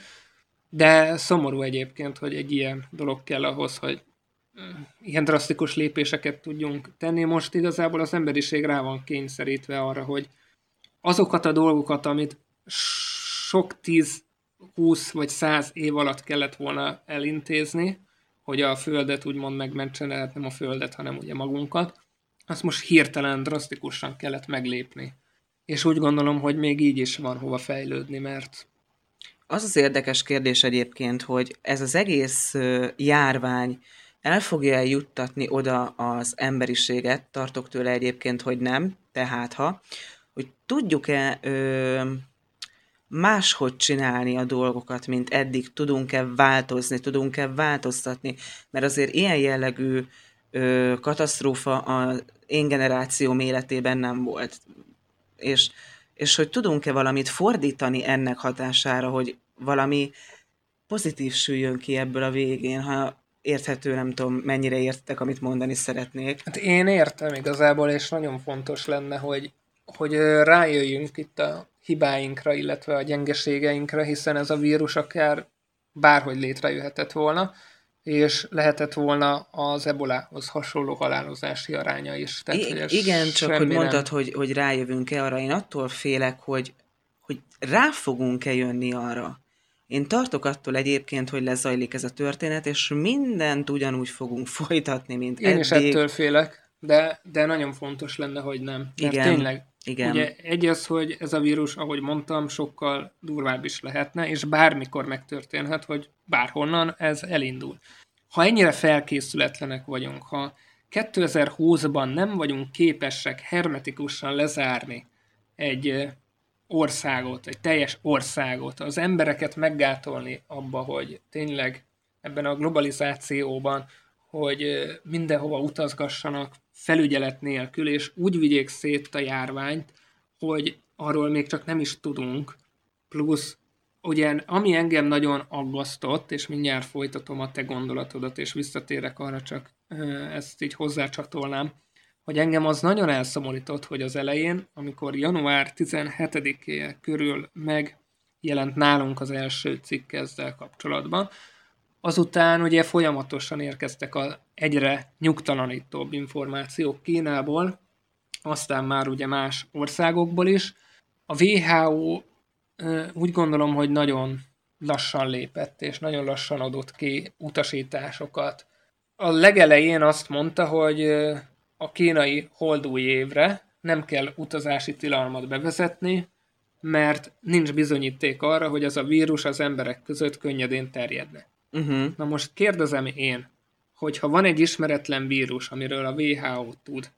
de szomorú egyébként, hogy egy ilyen dolog kell ahhoz, hogy ilyen drasztikus lépéseket tudjunk tenni. Most igazából az emberiség rá van kényszerítve arra, hogy azokat a dolgokat, amit sok tíz, húsz vagy száz év alatt kellett volna elintézni, hogy a Földet úgymond megmentsen, hát nem a Földet, hanem ugye magunkat, azt most hirtelen, drasztikusan kellett meglépni. És úgy gondolom, hogy még így is van hova fejlődni, mert... Az az érdekes kérdés egyébként, hogy ez az egész járvány el fogja juttatni oda az emberiséget, tartok tőle egyébként, hogy nem, tehát ha, hogy tudjuk-e ö, máshogy csinálni a dolgokat, mint eddig, tudunk-e változni, tudunk-e változtatni, mert azért ilyen jellegű ö, katasztrófa az én generációm életében nem volt. És, és hogy tudunk-e valamit fordítani ennek hatására, hogy valami pozitív süljön ki ebből a végén, ha érthető, nem tudom, mennyire értek, amit mondani szeretnék. Hát én értem igazából, és nagyon fontos lenne, hogy, hogy rájöjjünk itt a hibáinkra, illetve a gyengeségeinkre, hiszen ez a vírus akár bárhogy létrejöhetett volna, és lehetett volna az ebolához hasonló halálozási aránya is. Tehát, I- hogy igen, csak hogy mondtad, nem... hogy, hogy rájövünk-e arra, én attól félek, hogy, hogy rá fogunk-e jönni arra. Én tartok attól egyébként, hogy lezajlik ez a történet, és mindent ugyanúgy fogunk folytatni, mint Én eddig. is ettől félek, de, de nagyon fontos lenne, hogy nem. Mert igen. tényleg igen. Ugye egy az, hogy ez a vírus, ahogy mondtam, sokkal durvább is lehetne, és bármikor megtörténhet, hogy bárhonnan ez elindul. Ha ennyire felkészületlenek vagyunk, ha 2020-ban nem vagyunk képesek hermetikusan lezárni egy országot, egy teljes országot, az embereket meggátolni abba, hogy tényleg ebben a globalizációban, hogy mindenhova utazgassanak, felügyelet nélkül, és úgy vigyék szét a járványt, hogy arról még csak nem is tudunk. Plusz, ugye, ami engem nagyon aggasztott, és mindjárt folytatom a te gondolatodat, és visszatérek arra, csak ezt így hozzácsatolnám, hogy engem az nagyon elszomorított, hogy az elején, amikor január 17-é körül megjelent nálunk az első cikk ezzel kapcsolatban, Azután ugye folyamatosan érkeztek a egyre nyugtalanítóbb információk Kínából, aztán már ugye más országokból is. A WHO úgy gondolom, hogy nagyon lassan lépett, és nagyon lassan adott ki utasításokat. A legelején azt mondta, hogy a kínai holdúj évre nem kell utazási tilalmat bevezetni, mert nincs bizonyíték arra, hogy ez a vírus az emberek között könnyedén terjedne. Uh-huh. Na most kérdezem én, hogy ha van egy ismeretlen vírus, amiről a WHO tud,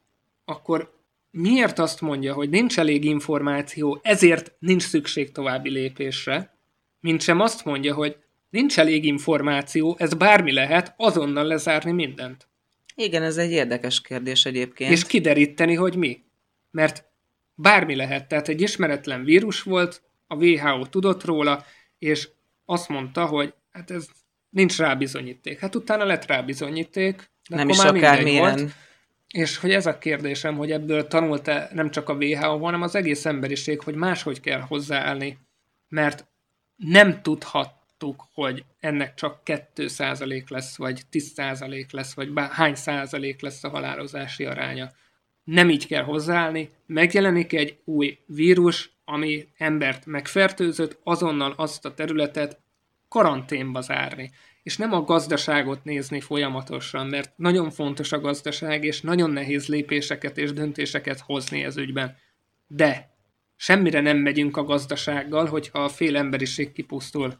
akkor miért azt mondja, hogy nincs elég információ, ezért nincs szükség további lépésre, mint sem azt mondja, hogy nincs elég információ, ez bármi lehet, azonnal lezárni mindent. Igen, ez egy érdekes kérdés egyébként. És kideríteni, hogy mi. Mert bármi lehet, tehát egy ismeretlen vírus volt, a WHO tudott róla, és azt mondta, hogy hát ez nincs rá bizonyíték. Hát utána lett rá bizonyíték, de nem is akármilyen. Volt. És hogy ez a kérdésem, hogy ebből tanult-e nem csak a WHO, hanem az egész emberiség, hogy máshogy kell hozzáállni, mert nem tudhattuk, hogy ennek csak 2% lesz, vagy 10% lesz, vagy bár, hány százalék lesz a halálozási aránya. Nem így kell hozzáállni, megjelenik egy új vírus, ami embert megfertőzött, azonnal azt a területet karanténba zárni, és nem a gazdaságot nézni folyamatosan, mert nagyon fontos a gazdaság, és nagyon nehéz lépéseket és döntéseket hozni ez ügyben. De semmire nem megyünk a gazdasággal, hogyha a fél emberiség kipusztul.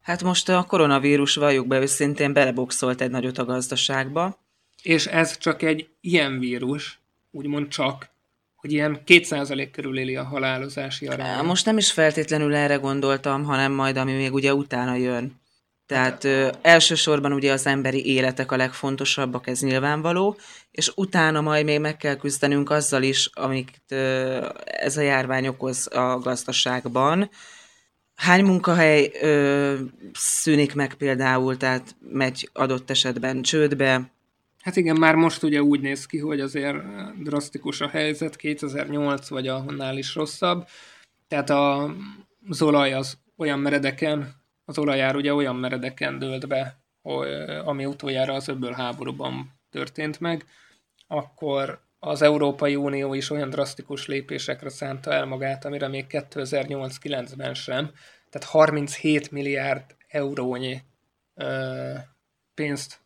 Hát most a koronavírus, valljuk be őszintén, beleboxolt egy nagyot a gazdaságba. És ez csak egy ilyen vírus, úgymond csak, hogy ilyen 2% körül éli a halálozási arány. Most nem is feltétlenül erre gondoltam, hanem majd ami még ugye utána jön. Tehát ö, elsősorban ugye az emberi életek a legfontosabbak, ez nyilvánvaló, és utána majd még meg kell küzdenünk azzal is, amit ö, ez a járvány okoz a gazdaságban. Hány munkahely ö, szűnik meg például, tehát megy adott esetben csődbe? Hát igen, már most ugye úgy néz ki, hogy azért drasztikus a helyzet, 2008 vagy annál is rosszabb. Tehát a, az olaj az olyan meredeken, az olajár ugye olyan meredeken dőlt be, hogy, ami utoljára az öbből háborúban történt meg, akkor az Európai Unió is olyan drasztikus lépésekre szánta el magát, amire még 2008-9-ben sem. Tehát 37 milliárd eurónyi ö, pénzt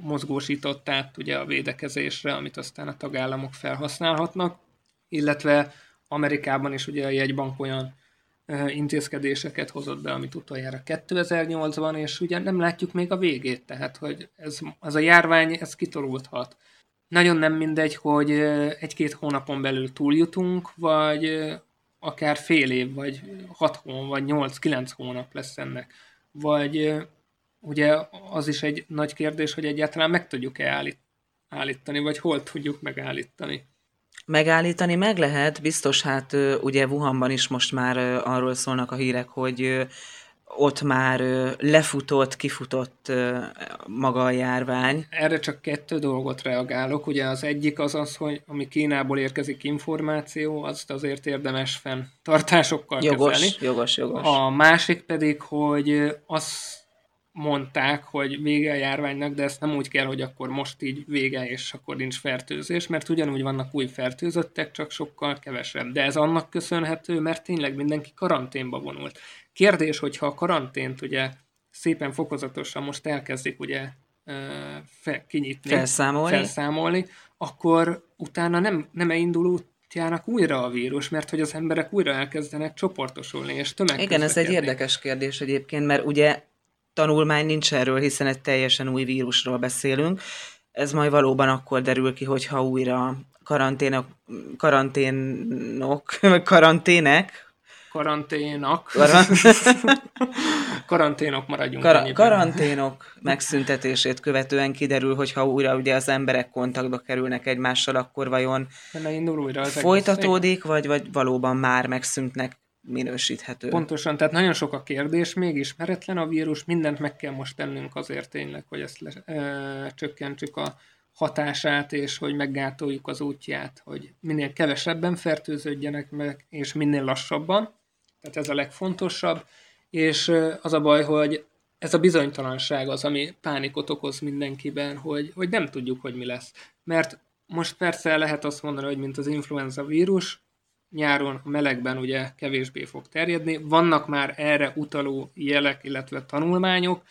mozgósított át ugye a védekezésre, amit aztán a tagállamok felhasználhatnak, illetve Amerikában is ugye a jegybank olyan intézkedéseket hozott be, amit utoljára 2008-ban, és ugye nem látjuk még a végét, tehát hogy ez, az a járvány, ez kitolódhat. Nagyon nem mindegy, hogy egy-két hónapon belül túljutunk, vagy akár fél év, vagy hat hónap, vagy nyolc-kilenc hónap lesz ennek. Vagy ugye az is egy nagy kérdés, hogy egyáltalán meg tudjuk-e állítani, vagy hol tudjuk megállítani. Megállítani meg lehet, biztos hát ugye Wuhanban is most már arról szólnak a hírek, hogy ott már lefutott, kifutott maga a járvány. Erre csak kettő dolgot reagálok. Ugye az egyik az az, hogy ami Kínából érkezik információ, azt azért érdemes fenntartásokkal jogos, kezelni. Jogos, jogos. A másik pedig, hogy az mondták, hogy vége a járványnak, de ezt nem úgy kell, hogy akkor most így vége, és akkor nincs fertőzés, mert ugyanúgy vannak új fertőzöttek, csak sokkal kevesebb. De ez annak köszönhető, mert tényleg mindenki karanténba vonult. Kérdés, hogyha a karantént ugye szépen fokozatosan most elkezdik ugye fe, kinyitni, felszámolni. felszámolni, akkor utána nem, nem indul útjának újra a vírus, mert hogy az emberek újra elkezdenek csoportosulni, és tömeg. Igen, ez egy érdekes kérdés egyébként, mert ugye tanulmány nincs erről, hiszen egy teljesen új vírusról beszélünk. Ez majd valóban akkor derül ki, hogyha újra karanténok, karanténok, karantének, karanténak. Karan... karanténok maradjunk. Kar- karanténok megszüntetését követően kiderül, hogy ha újra ugye az emberek kontaktba kerülnek egymással, akkor vajon újra az folytatódik, vagy, vagy valóban már megszűntnek minősíthető. Pontosan, tehát nagyon sok a kérdés, még ismeretlen a vírus, mindent meg kell most tennünk azért tényleg, hogy ezt le, ö, csökkentsük a hatását, és hogy meggátoljuk az útját, hogy minél kevesebben fertőződjenek meg, és minél lassabban. Tehát ez a legfontosabb. És az a baj, hogy ez a bizonytalanság az, ami pánikot okoz mindenkiben, hogy, hogy nem tudjuk, hogy mi lesz. Mert most persze lehet azt mondani, hogy mint az influenza vírus, nyáron a melegben ugye kevésbé fog terjedni. Vannak már erre utaló jelek, illetve tanulmányok,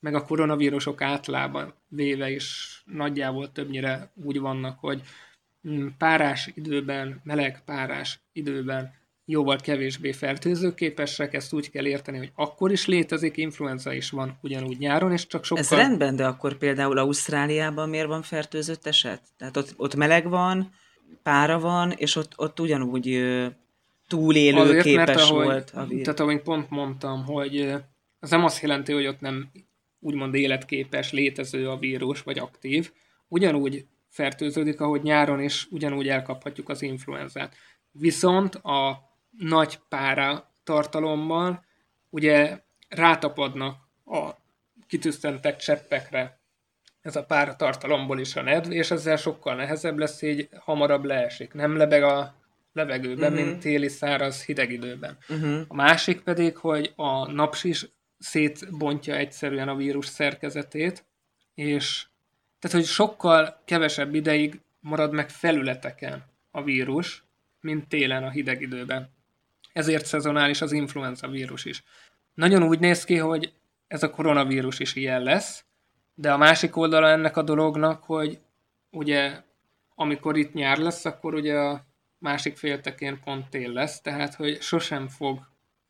meg a koronavírusok átlában véve is nagyjából többnyire úgy vannak, hogy mm, párás időben, meleg párás időben jóval kevésbé fertőzőképesek, ezt úgy kell érteni, hogy akkor is létezik, influenza is van ugyanúgy nyáron, és csak sokkal... Ez rendben, de akkor például Ausztráliában miért van fertőzött eset? Tehát ott, ott meleg van, pára van, és ott, ott ugyanúgy túlélő Azért, képes mert ahogy, volt a vírus. Tehát ahogy pont mondtam, hogy az nem azt jelenti, hogy ott nem úgymond életképes, létező a vírus, vagy aktív. Ugyanúgy fertőződik, ahogy nyáron is ugyanúgy elkaphatjuk az influenzát. Viszont a nagy pára tartalommal ugye rátapadnak a kitűztentett cseppekre ez a pár tartalomból is a nedv, és ezzel sokkal nehezebb lesz, így hamarabb leesik. Nem lebeg a levegőben, uh-huh. mint téli száraz hideg időben. Uh-huh. A másik pedig, hogy a napsis szétbontja egyszerűen a vírus szerkezetét, és tehát, hogy sokkal kevesebb ideig marad meg felületeken a vírus, mint télen a hideg időben. Ezért szezonális az influenza vírus is. Nagyon úgy néz ki, hogy ez a koronavírus is ilyen lesz, de a másik oldala ennek a dolognak, hogy ugye amikor itt nyár lesz, akkor ugye a másik féltekén pont tél lesz, tehát hogy sosem fog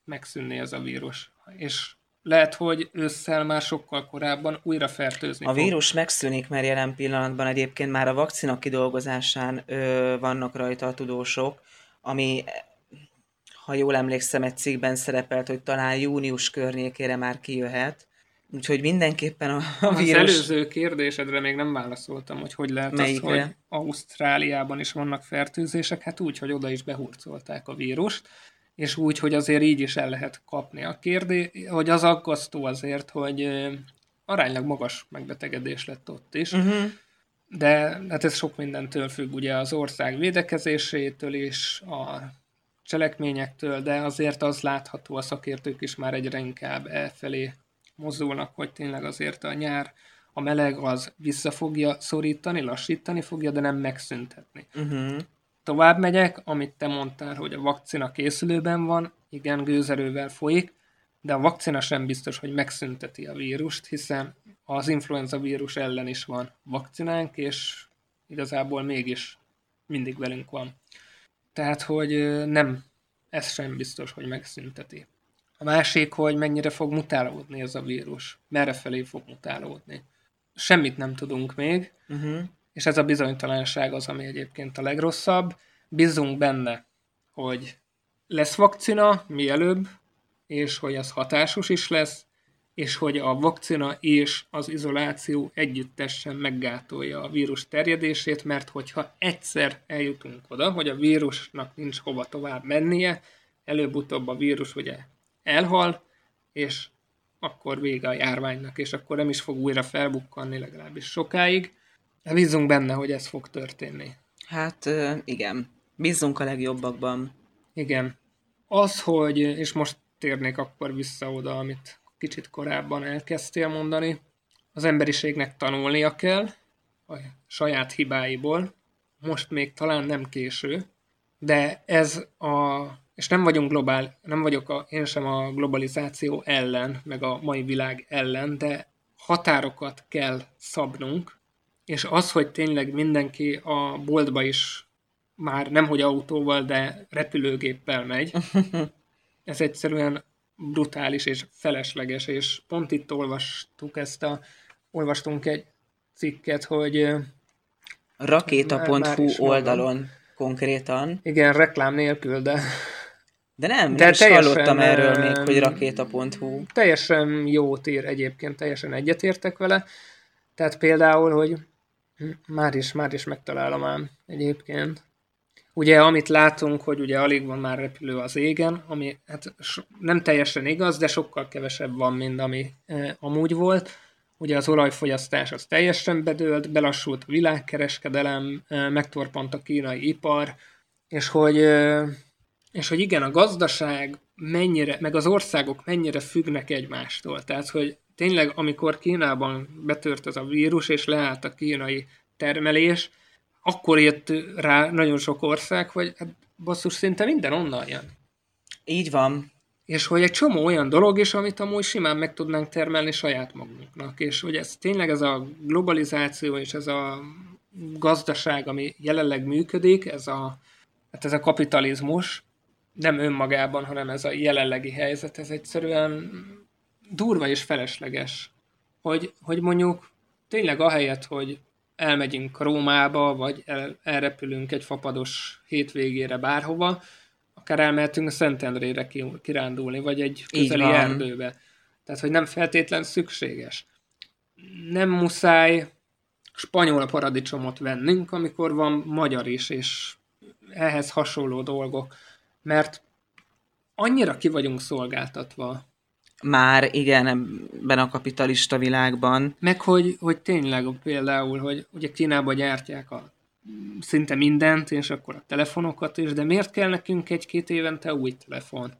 megszűnni ez a vírus. És lehet, hogy ősszel már sokkal korábban újra fertőzni A vírus megszűnik, mert jelen pillanatban egyébként már a vakcina kidolgozásán ö, vannak rajta a tudósok, ami, ha jól emlékszem, egy cikkben szerepelt, hogy talán június környékére már kijöhet, Úgyhogy mindenképpen a, a Az vírus... előző kérdésedre még nem válaszoltam, hogy hogy lehet Melyikre? az, hogy Ausztráliában is vannak fertőzések, hát úgy, hogy oda is behurcolták a vírust, és úgy, hogy azért így is el lehet kapni. A kérdés, hogy az aggasztó azért, hogy aránylag magas megbetegedés lett ott is, Uh-huh. de hát ez sok mindentől függ, ugye az ország védekezésétől is, a cselekményektől, de azért az látható, a szakértők is már egyre inkább e felé mozdulnak, hogy tényleg azért a nyár, a meleg az vissza fogja szorítani, lassítani fogja, de nem megszüntetni. Uh-huh. Tovább megyek, amit te mondtál, hogy a vakcina készülőben van, igen, gőzerővel folyik, de a vakcina sem biztos, hogy megszünteti a vírust, hiszen az influenza vírus ellen is van vakcinánk, és igazából mégis mindig velünk van. Tehát, hogy nem, ez sem biztos, hogy megszünteti. A másik, hogy mennyire fog mutálódni ez a vírus, merre felé fog mutálódni. Semmit nem tudunk még, Uh-huh. és ez a bizonytalanság az, ami egyébként a legrosszabb. Bízunk benne, hogy lesz vakcina mielőbb, és hogy az hatásos is lesz, és hogy a vakcina és az izoláció együttesen meggátolja a vírus terjedését, mert hogyha egyszer eljutunk oda, hogy a vírusnak nincs hova tovább mennie, előbb-utóbb a vírus ugye elhal, és akkor vége a járványnak, és akkor nem is fog újra felbukkanni legalábbis sokáig. De Bízunk benne, hogy ez fog történni. Hát igen, bízzunk a legjobbakban. Igen. Az, hogy, és most térnék akkor vissza oda, amit kicsit korábban elkezdtél mondani, az emberiségnek tanulnia kell a saját hibáiból. Most még talán nem késő, de ez a, és nem vagyunk globál, nem vagyok a, én sem a globalizáció ellen, meg a mai világ ellen, de határokat kell szabnunk, és az, hogy tényleg mindenki a boltba is már nem hogy autóval, de repülőgéppel megy, ez egyszerűen brutális és felesleges, és pont itt olvastuk ezt a, olvastunk egy cikket, hogy Rakéta.hu oldalon konkrétan. igen, reklám nélkül, de De nem, De nem is hallottam erről még, hogy rakéta.hu. teljesen jót ír egyébként, teljesen egyetértek vele. Tehát például, hogy már is, már is megtalálom ám egyébként. Ugye, amit látunk, hogy ugye alig van már repülő az égen, ami hát nem teljesen igaz, de sokkal kevesebb van, mint ami e, amúgy volt. Ugye az olajfogyasztás az teljesen bedőlt, belassult a világkereskedelem, e, megtorpant a kínai ipar, és hogy, e, és hogy igen, a gazdaság mennyire, meg az országok mennyire függnek egymástól. Tehát, hogy tényleg, amikor Kínában betört ez a vírus, és leállt a kínai termelés, akkor jött rá nagyon sok ország, hogy hát basszus, szinte minden onnan jön. Így van. És hogy egy csomó olyan dolog is, amit amúgy simán meg tudnánk termelni saját magunknak. És hogy ez tényleg ez a globalizáció és ez a gazdaság, ami jelenleg működik, ez a, hát ez a kapitalizmus, nem önmagában, hanem ez a jelenlegi helyzet, ez egyszerűen durva és felesleges. Hogy, hogy mondjuk tényleg ahelyett, hogy elmegyünk Rómába, vagy el, elrepülünk egy fapados hétvégére bárhova, akár elmehetünk Szentendrére ki- kirándulni, vagy egy közeli erdőbe. Tehát, hogy nem feltétlen szükséges. Nem muszáj spanyol paradicsomot vennünk, amikor van magyar is, és ehhez hasonló dolgok. Mert annyira ki vagyunk szolgáltatva Már igen, ebben a kapitalista világban. Meg hogy, hogy tényleg például, hogy ugye Kínában gyártják a szinte mindent, és akkor a telefonokat is, de miért kell nekünk egy-két évente új telefon?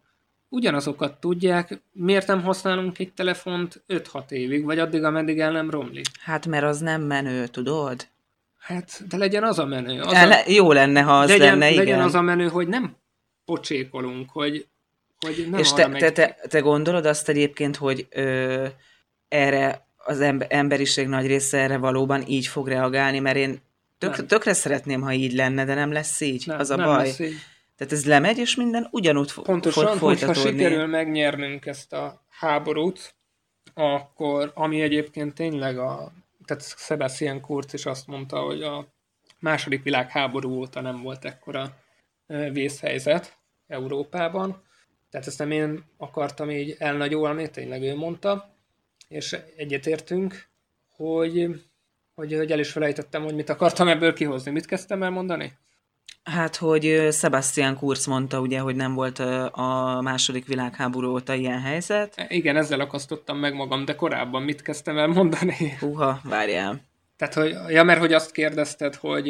Ugyanazokat tudják, miért nem használunk egy telefont 5-6 évig, vagy addig, ameddig el nem romlik? Hát mert az nem menő, tudod? Hát, de legyen az a menő. Az El, a, jó lenne, ha az legyen, lenne, igen. legyen az a menő, hogy nem pocsékolunk, hogy, hogy nem És te, megy te, te, te gondolod azt egyébként, hogy ö, erre az ember, emberiség nagy része erre valóban így fog reagálni, mert én tök, Nem. tökre szeretném, ha így lenne, de nem lesz így. nem, az a nem baj. lesz így. Tehát ez lemegy, és minden ugyanúgy fog, Pontosan, fog hogyha folytatódni. sikerül megnyernünk ezt a háborút, akkor, ami egyébként tényleg a, tehát Sebastian Kurz is azt mondta, hogy a második világháború óta nem volt ekkora vészhelyzet Európában. Tehát ezt nem én akartam így elnagyolni, tényleg ő mondta. és egyetértünk, hogy, hogy, hogy el is felejtettem, hogy mit akartam ebből kihozni. Mit kezdtem el mondani? Hát, hogy Sebastian Kurz mondta ugye, hogy nem volt a második világháború óta ilyen helyzet. E, igen, ezzel akasztottam meg magam, de korábban mit kezdtem el mondani? Húha, várjál. Tehát, hogy, ja, mert hogy azt kérdezted, hogy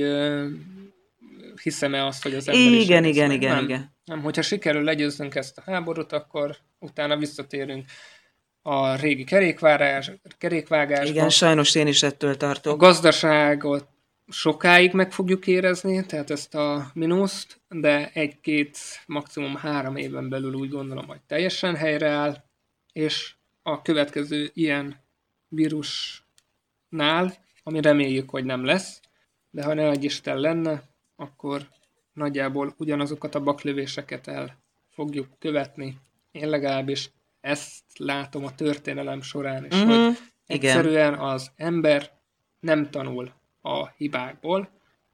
hiszem-e azt, hogy az ember igen, is igen, igen, nem, igen. Nem, hogyha sikerül legyőznünk ezt a háborút, akkor utána visszatérünk a régi kerékvágás, kerékvágásba. Igen, sajnos én is ettől tartok. A gazdaságot sokáig meg fogjuk érezni, tehát ezt a mínuszt, de egy-két, maximum három éven belül úgy gondolom, hogy teljesen helyreáll, és a következő ilyen vírusnál, ami reméljük, hogy nem lesz, de ha ne egy Isten lenne, akkor nagyjából ugyanazokat a baklövéseket el fogjuk követni. Én legalábbis ezt látom a történelem során is, mm-hmm. hogy egyszerűen az ember nem tanul a hibákból,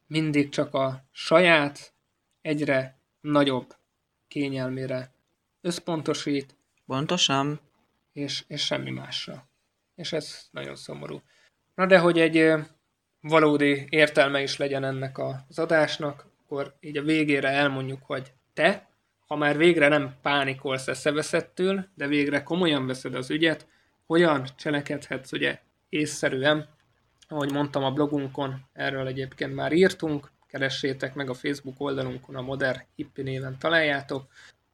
mindig csak a saját, egyre nagyobb kényelmére összpontosít. Pontosan. És, és semmi másra. És ez nagyon szomorú. Na de hogy egy valódi értelme is legyen ennek az adásnak, akkor így a végére elmondjuk, hogy te, ha már végre nem pánikolsz eszeveszettől, de végre komolyan veszed az ügyet, hogyan cselekedhetsz ugye észszerűen, ahogy mondtam a blogunkon, erről egyébként már írtunk, keressétek meg a Facebook oldalunkon, a Modern Hippi néven találjátok.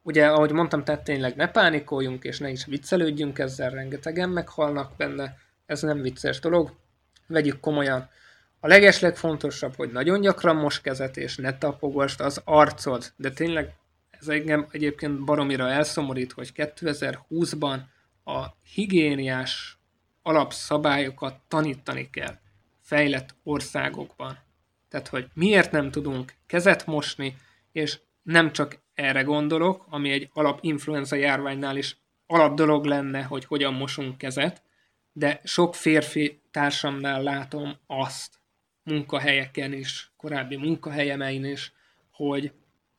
Ugye, ahogy mondtam, tehát tényleg ne pánikoljunk, és ne is viccelődjünk ezzel, rengetegen meghalnak benne, ez nem vicces dolog, vegyük komolyan. A legeslegfontosabb, hogy nagyon gyakran most kezet, és ne tapogasd az arcod, de tényleg ez engem egyébként baromira elszomorít, hogy 2020-ban a higiéniás alapszabályokat tanítani kell fejlett országokban. Tehát, hogy miért nem tudunk kezet mosni, és nem csak erre gondolok, ami egy alap influenza járványnál is alap dolog lenne, hogy hogyan mosunk kezet, de sok férfi társamnál látom azt, munkahelyeken is, korábbi munkahelyemein is, hogy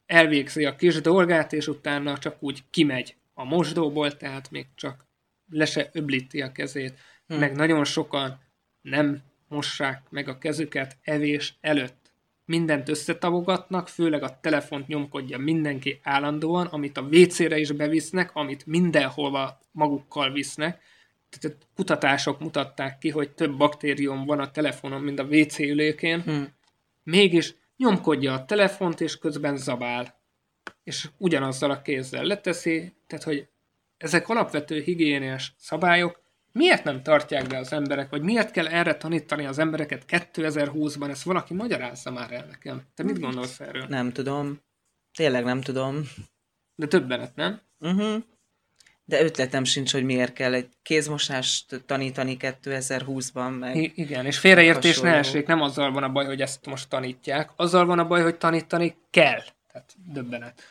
elvégzi a kis dolgát, és utána csak úgy kimegy a mosdóból, tehát még csak le se öblíti a kezét. Hmm. Meg nagyon sokan nem mossák meg a kezüket evés előtt. Mindent összetavogatnak, főleg a telefont nyomkodja mindenki állandóan, amit a WC-re is bevisznek, amit mindenhova magukkal visznek. Tehát kutatások mutatták ki, hogy több baktérium van a telefonon, mint a WC ülőkén. Hmm. Mégis nyomkodja a telefont, és közben zabál. És ugyanazzal a kézzel leteszi, tehát hogy ezek alapvető higiéniás szabályok, miért nem tartják be az emberek, vagy miért kell erre tanítani az embereket 2020-ban? Ezt valaki magyarázza már el nekem. Te mit gondolsz erről? Nem tudom. Tényleg nem tudom. De többenet, nem? Uh-huh. De ötletem sincs, hogy miért kell egy kézmosást tanítani 2020-ban. Meg I- igen, és félreértés hasonló. ne essék, nem azzal van a baj, hogy ezt most tanítják, azzal van a baj, hogy tanítani kell. Tehát döbbenet.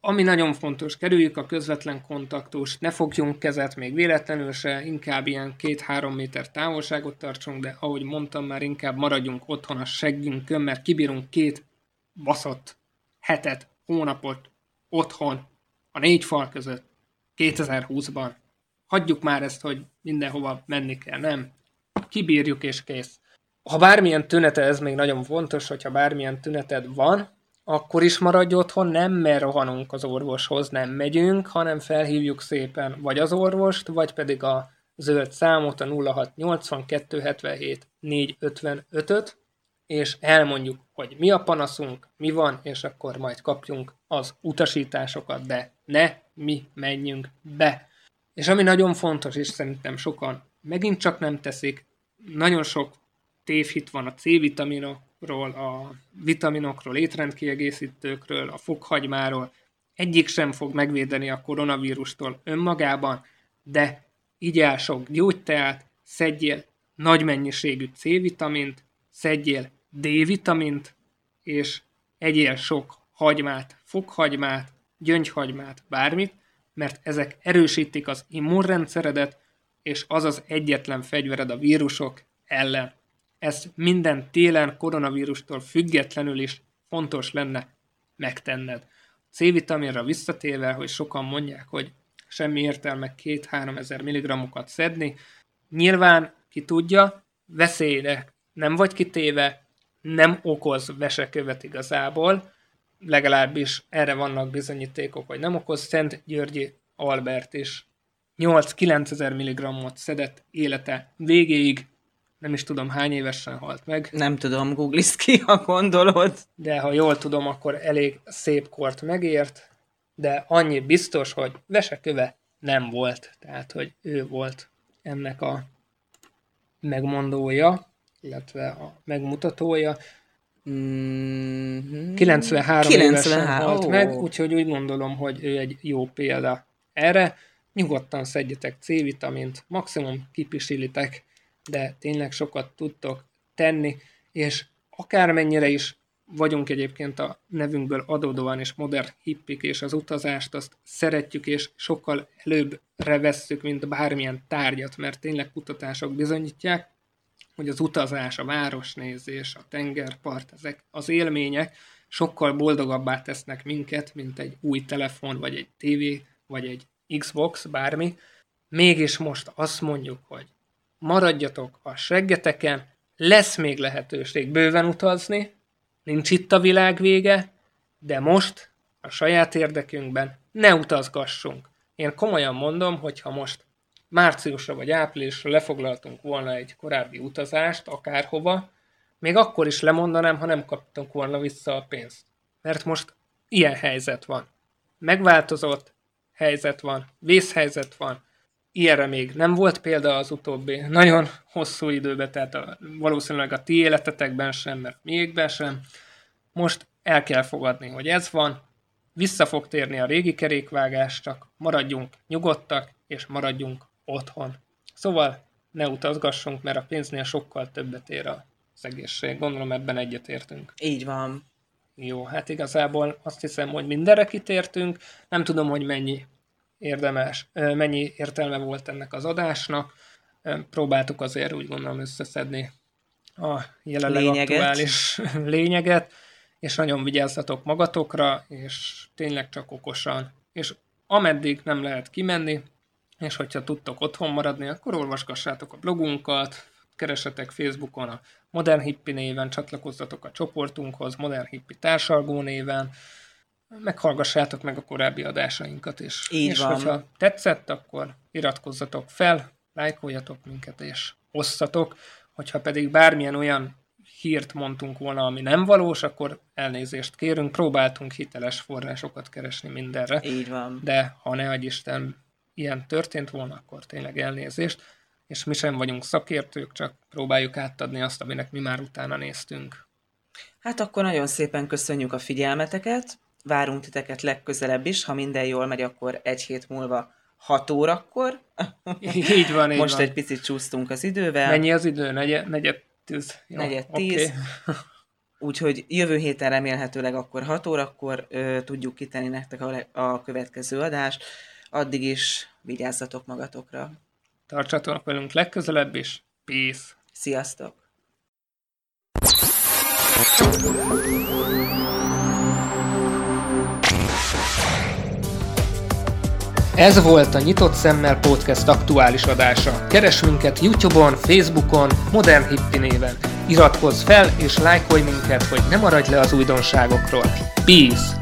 Ami nagyon fontos, kerüljük a közvetlen kontaktust, ne fogjunk kezet még véletlenül se, inkább ilyen két-három méter távolságot tartsunk, de ahogy mondtam már, inkább maradjunk otthon a seggünkön, mert kibírunk két baszott hetet, hónapot otthon, a négy fal között, 2020-ban. Hagyjuk már ezt, hogy mindenhova menni kell, nem? Kibírjuk és kész. Ha bármilyen tünete, ez még nagyon fontos, hogyha bármilyen tüneted van, akkor is maradj otthon, nem mert rohanunk az orvoshoz, nem megyünk, hanem felhívjuk szépen vagy az orvost, vagy pedig a zöld számot, a 068277 455-öt, és elmondjuk, hogy mi a panaszunk, mi van, és akkor majd kapjunk az utasításokat, de ne mi menjünk be. És ami nagyon fontos, és szerintem sokan megint csak nem teszik, nagyon sok tévhit van a C-vitaminokról, a vitaminokról, étrendkiegészítőkről, a fokhagymáról. Egyik sem fog megvédeni a koronavírustól önmagában, de igyál sok gyógyteát, szedjél nagy mennyiségű C-vitamint, szedjél D-vitamint, és egyél sok hagymát, fokhagymát, gyöngyhagymát, bármit, mert ezek erősítik az immunrendszeredet, és az az egyetlen fegyvered a vírusok ellen. Ez minden télen koronavírustól függetlenül is fontos lenne megtenned. C-vitaminra visszatérve, hogy sokan mondják, hogy semmi értelme 2-3 ezer milligrammokat szedni, Nyilván, ki tudja, veszélyre nem vagy kitéve, nem okoz vesekövet igazából, legalábbis erre vannak bizonyítékok, hogy nem okoz. Szent Györgyi Albert is 8-9 ezer milligrammot szedett élete végéig, nem is tudom hány évesen halt meg. Nem tudom, googlisz ki, ha gondolod. De ha jól tudom, akkor elég szép kort megért, de annyi biztos, hogy veseköve nem volt, tehát hogy ő volt ennek a megmondója, illetve a megmutatója. Mm-hmm. 93, 93 évesen ó. meg, úgyhogy úgy gondolom, hogy ő egy jó példa erre. Nyugodtan szedjetek C-vitamint, maximum kipisilitek, de tényleg sokat tudtok tenni, és akármennyire is vagyunk egyébként a nevünkből adódóan és modern hippik, és az utazást azt szeretjük, és sokkal előbbre vesszük, mint bármilyen tárgyat, mert tényleg kutatások bizonyítják, hogy az utazás, a városnézés, a tengerpart, ezek az élmények sokkal boldogabbá tesznek minket, mint egy új telefon, vagy egy tévé, vagy egy Xbox, bármi. Mégis most azt mondjuk, hogy maradjatok a seggeteken, lesz még lehetőség bőven utazni, nincs itt a világ vége, de most a saját érdekünkben ne utazgassunk. Én komolyan mondom, hogy ha most márciusra vagy áprilisra lefoglaltunk volna egy korábbi utazást, akárhova, még akkor is lemondanám, ha nem kaptunk volna vissza a pénzt. Mert most ilyen helyzet van. Megváltozott helyzet van, vészhelyzet van, ilyenre még nem volt példa az utóbbi nagyon hosszú időben, tehát a, valószínűleg a ti életetekben sem, mert miékben sem. Most el kell fogadni, hogy ez van, vissza fog térni a régi kerékvágás, csak maradjunk nyugodtak, és maradjunk otthon. Szóval ne utazgassunk, mert a pénznél sokkal többet ér az egészség. Gondolom ebben egyetértünk. Így van. Jó, hát igazából azt hiszem, hogy mindenre kitértünk. Nem tudom, hogy mennyi érdemes, mennyi értelme volt ennek az adásnak. Próbáltuk azért úgy gondolom összeszedni a jelenleg Lényeget. aktuális lényeget, és nagyon vigyázzatok magatokra, és tényleg csak okosan. És ameddig nem lehet kimenni, és hogyha tudtok otthon maradni, akkor olvasgassátok a blogunkat, keresetek Facebookon a Modern Hippi néven, csatlakozzatok a csoportunkhoz, Modern Hippi társalgó néven, meghallgassátok meg a korábbi adásainkat is. Így és van. hogyha tetszett, akkor iratkozzatok fel, lájkoljatok minket és osszatok, hogyha pedig bármilyen olyan hírt mondtunk volna, ami nem valós, akkor elnézést kérünk, próbáltunk hiteles forrásokat keresni mindenre, Így van. de ha ne adj Isten ilyen történt volna, akkor tényleg elnézést, és mi sem vagyunk szakértők, csak próbáljuk átadni azt, aminek mi már utána néztünk. Hát akkor nagyon szépen köszönjük a figyelmeteket, várunk titeket legközelebb is, ha minden jól megy, akkor egy hét múlva 6 órakor. Így van, így Most van. egy picit csúsztunk az idővel. Mennyi az idő? Negyed, negyed tíz? Jó, Negyed tíz. Úgyhogy jövő héten remélhetőleg akkor 6 órakor ö, tudjuk kitenni nektek a, a következő adást. Addig is vigyázzatok magatokra. Tartsatok velünk legközelebb is. Peace! Sziasztok! Ez volt a Nyitott Szemmel Podcast aktuális adása. Keres minket Youtube-on, Facebookon, Modern Hippi néven. Iratkozz fel és lájkolj minket, hogy ne maradj le az újdonságokról. Peace!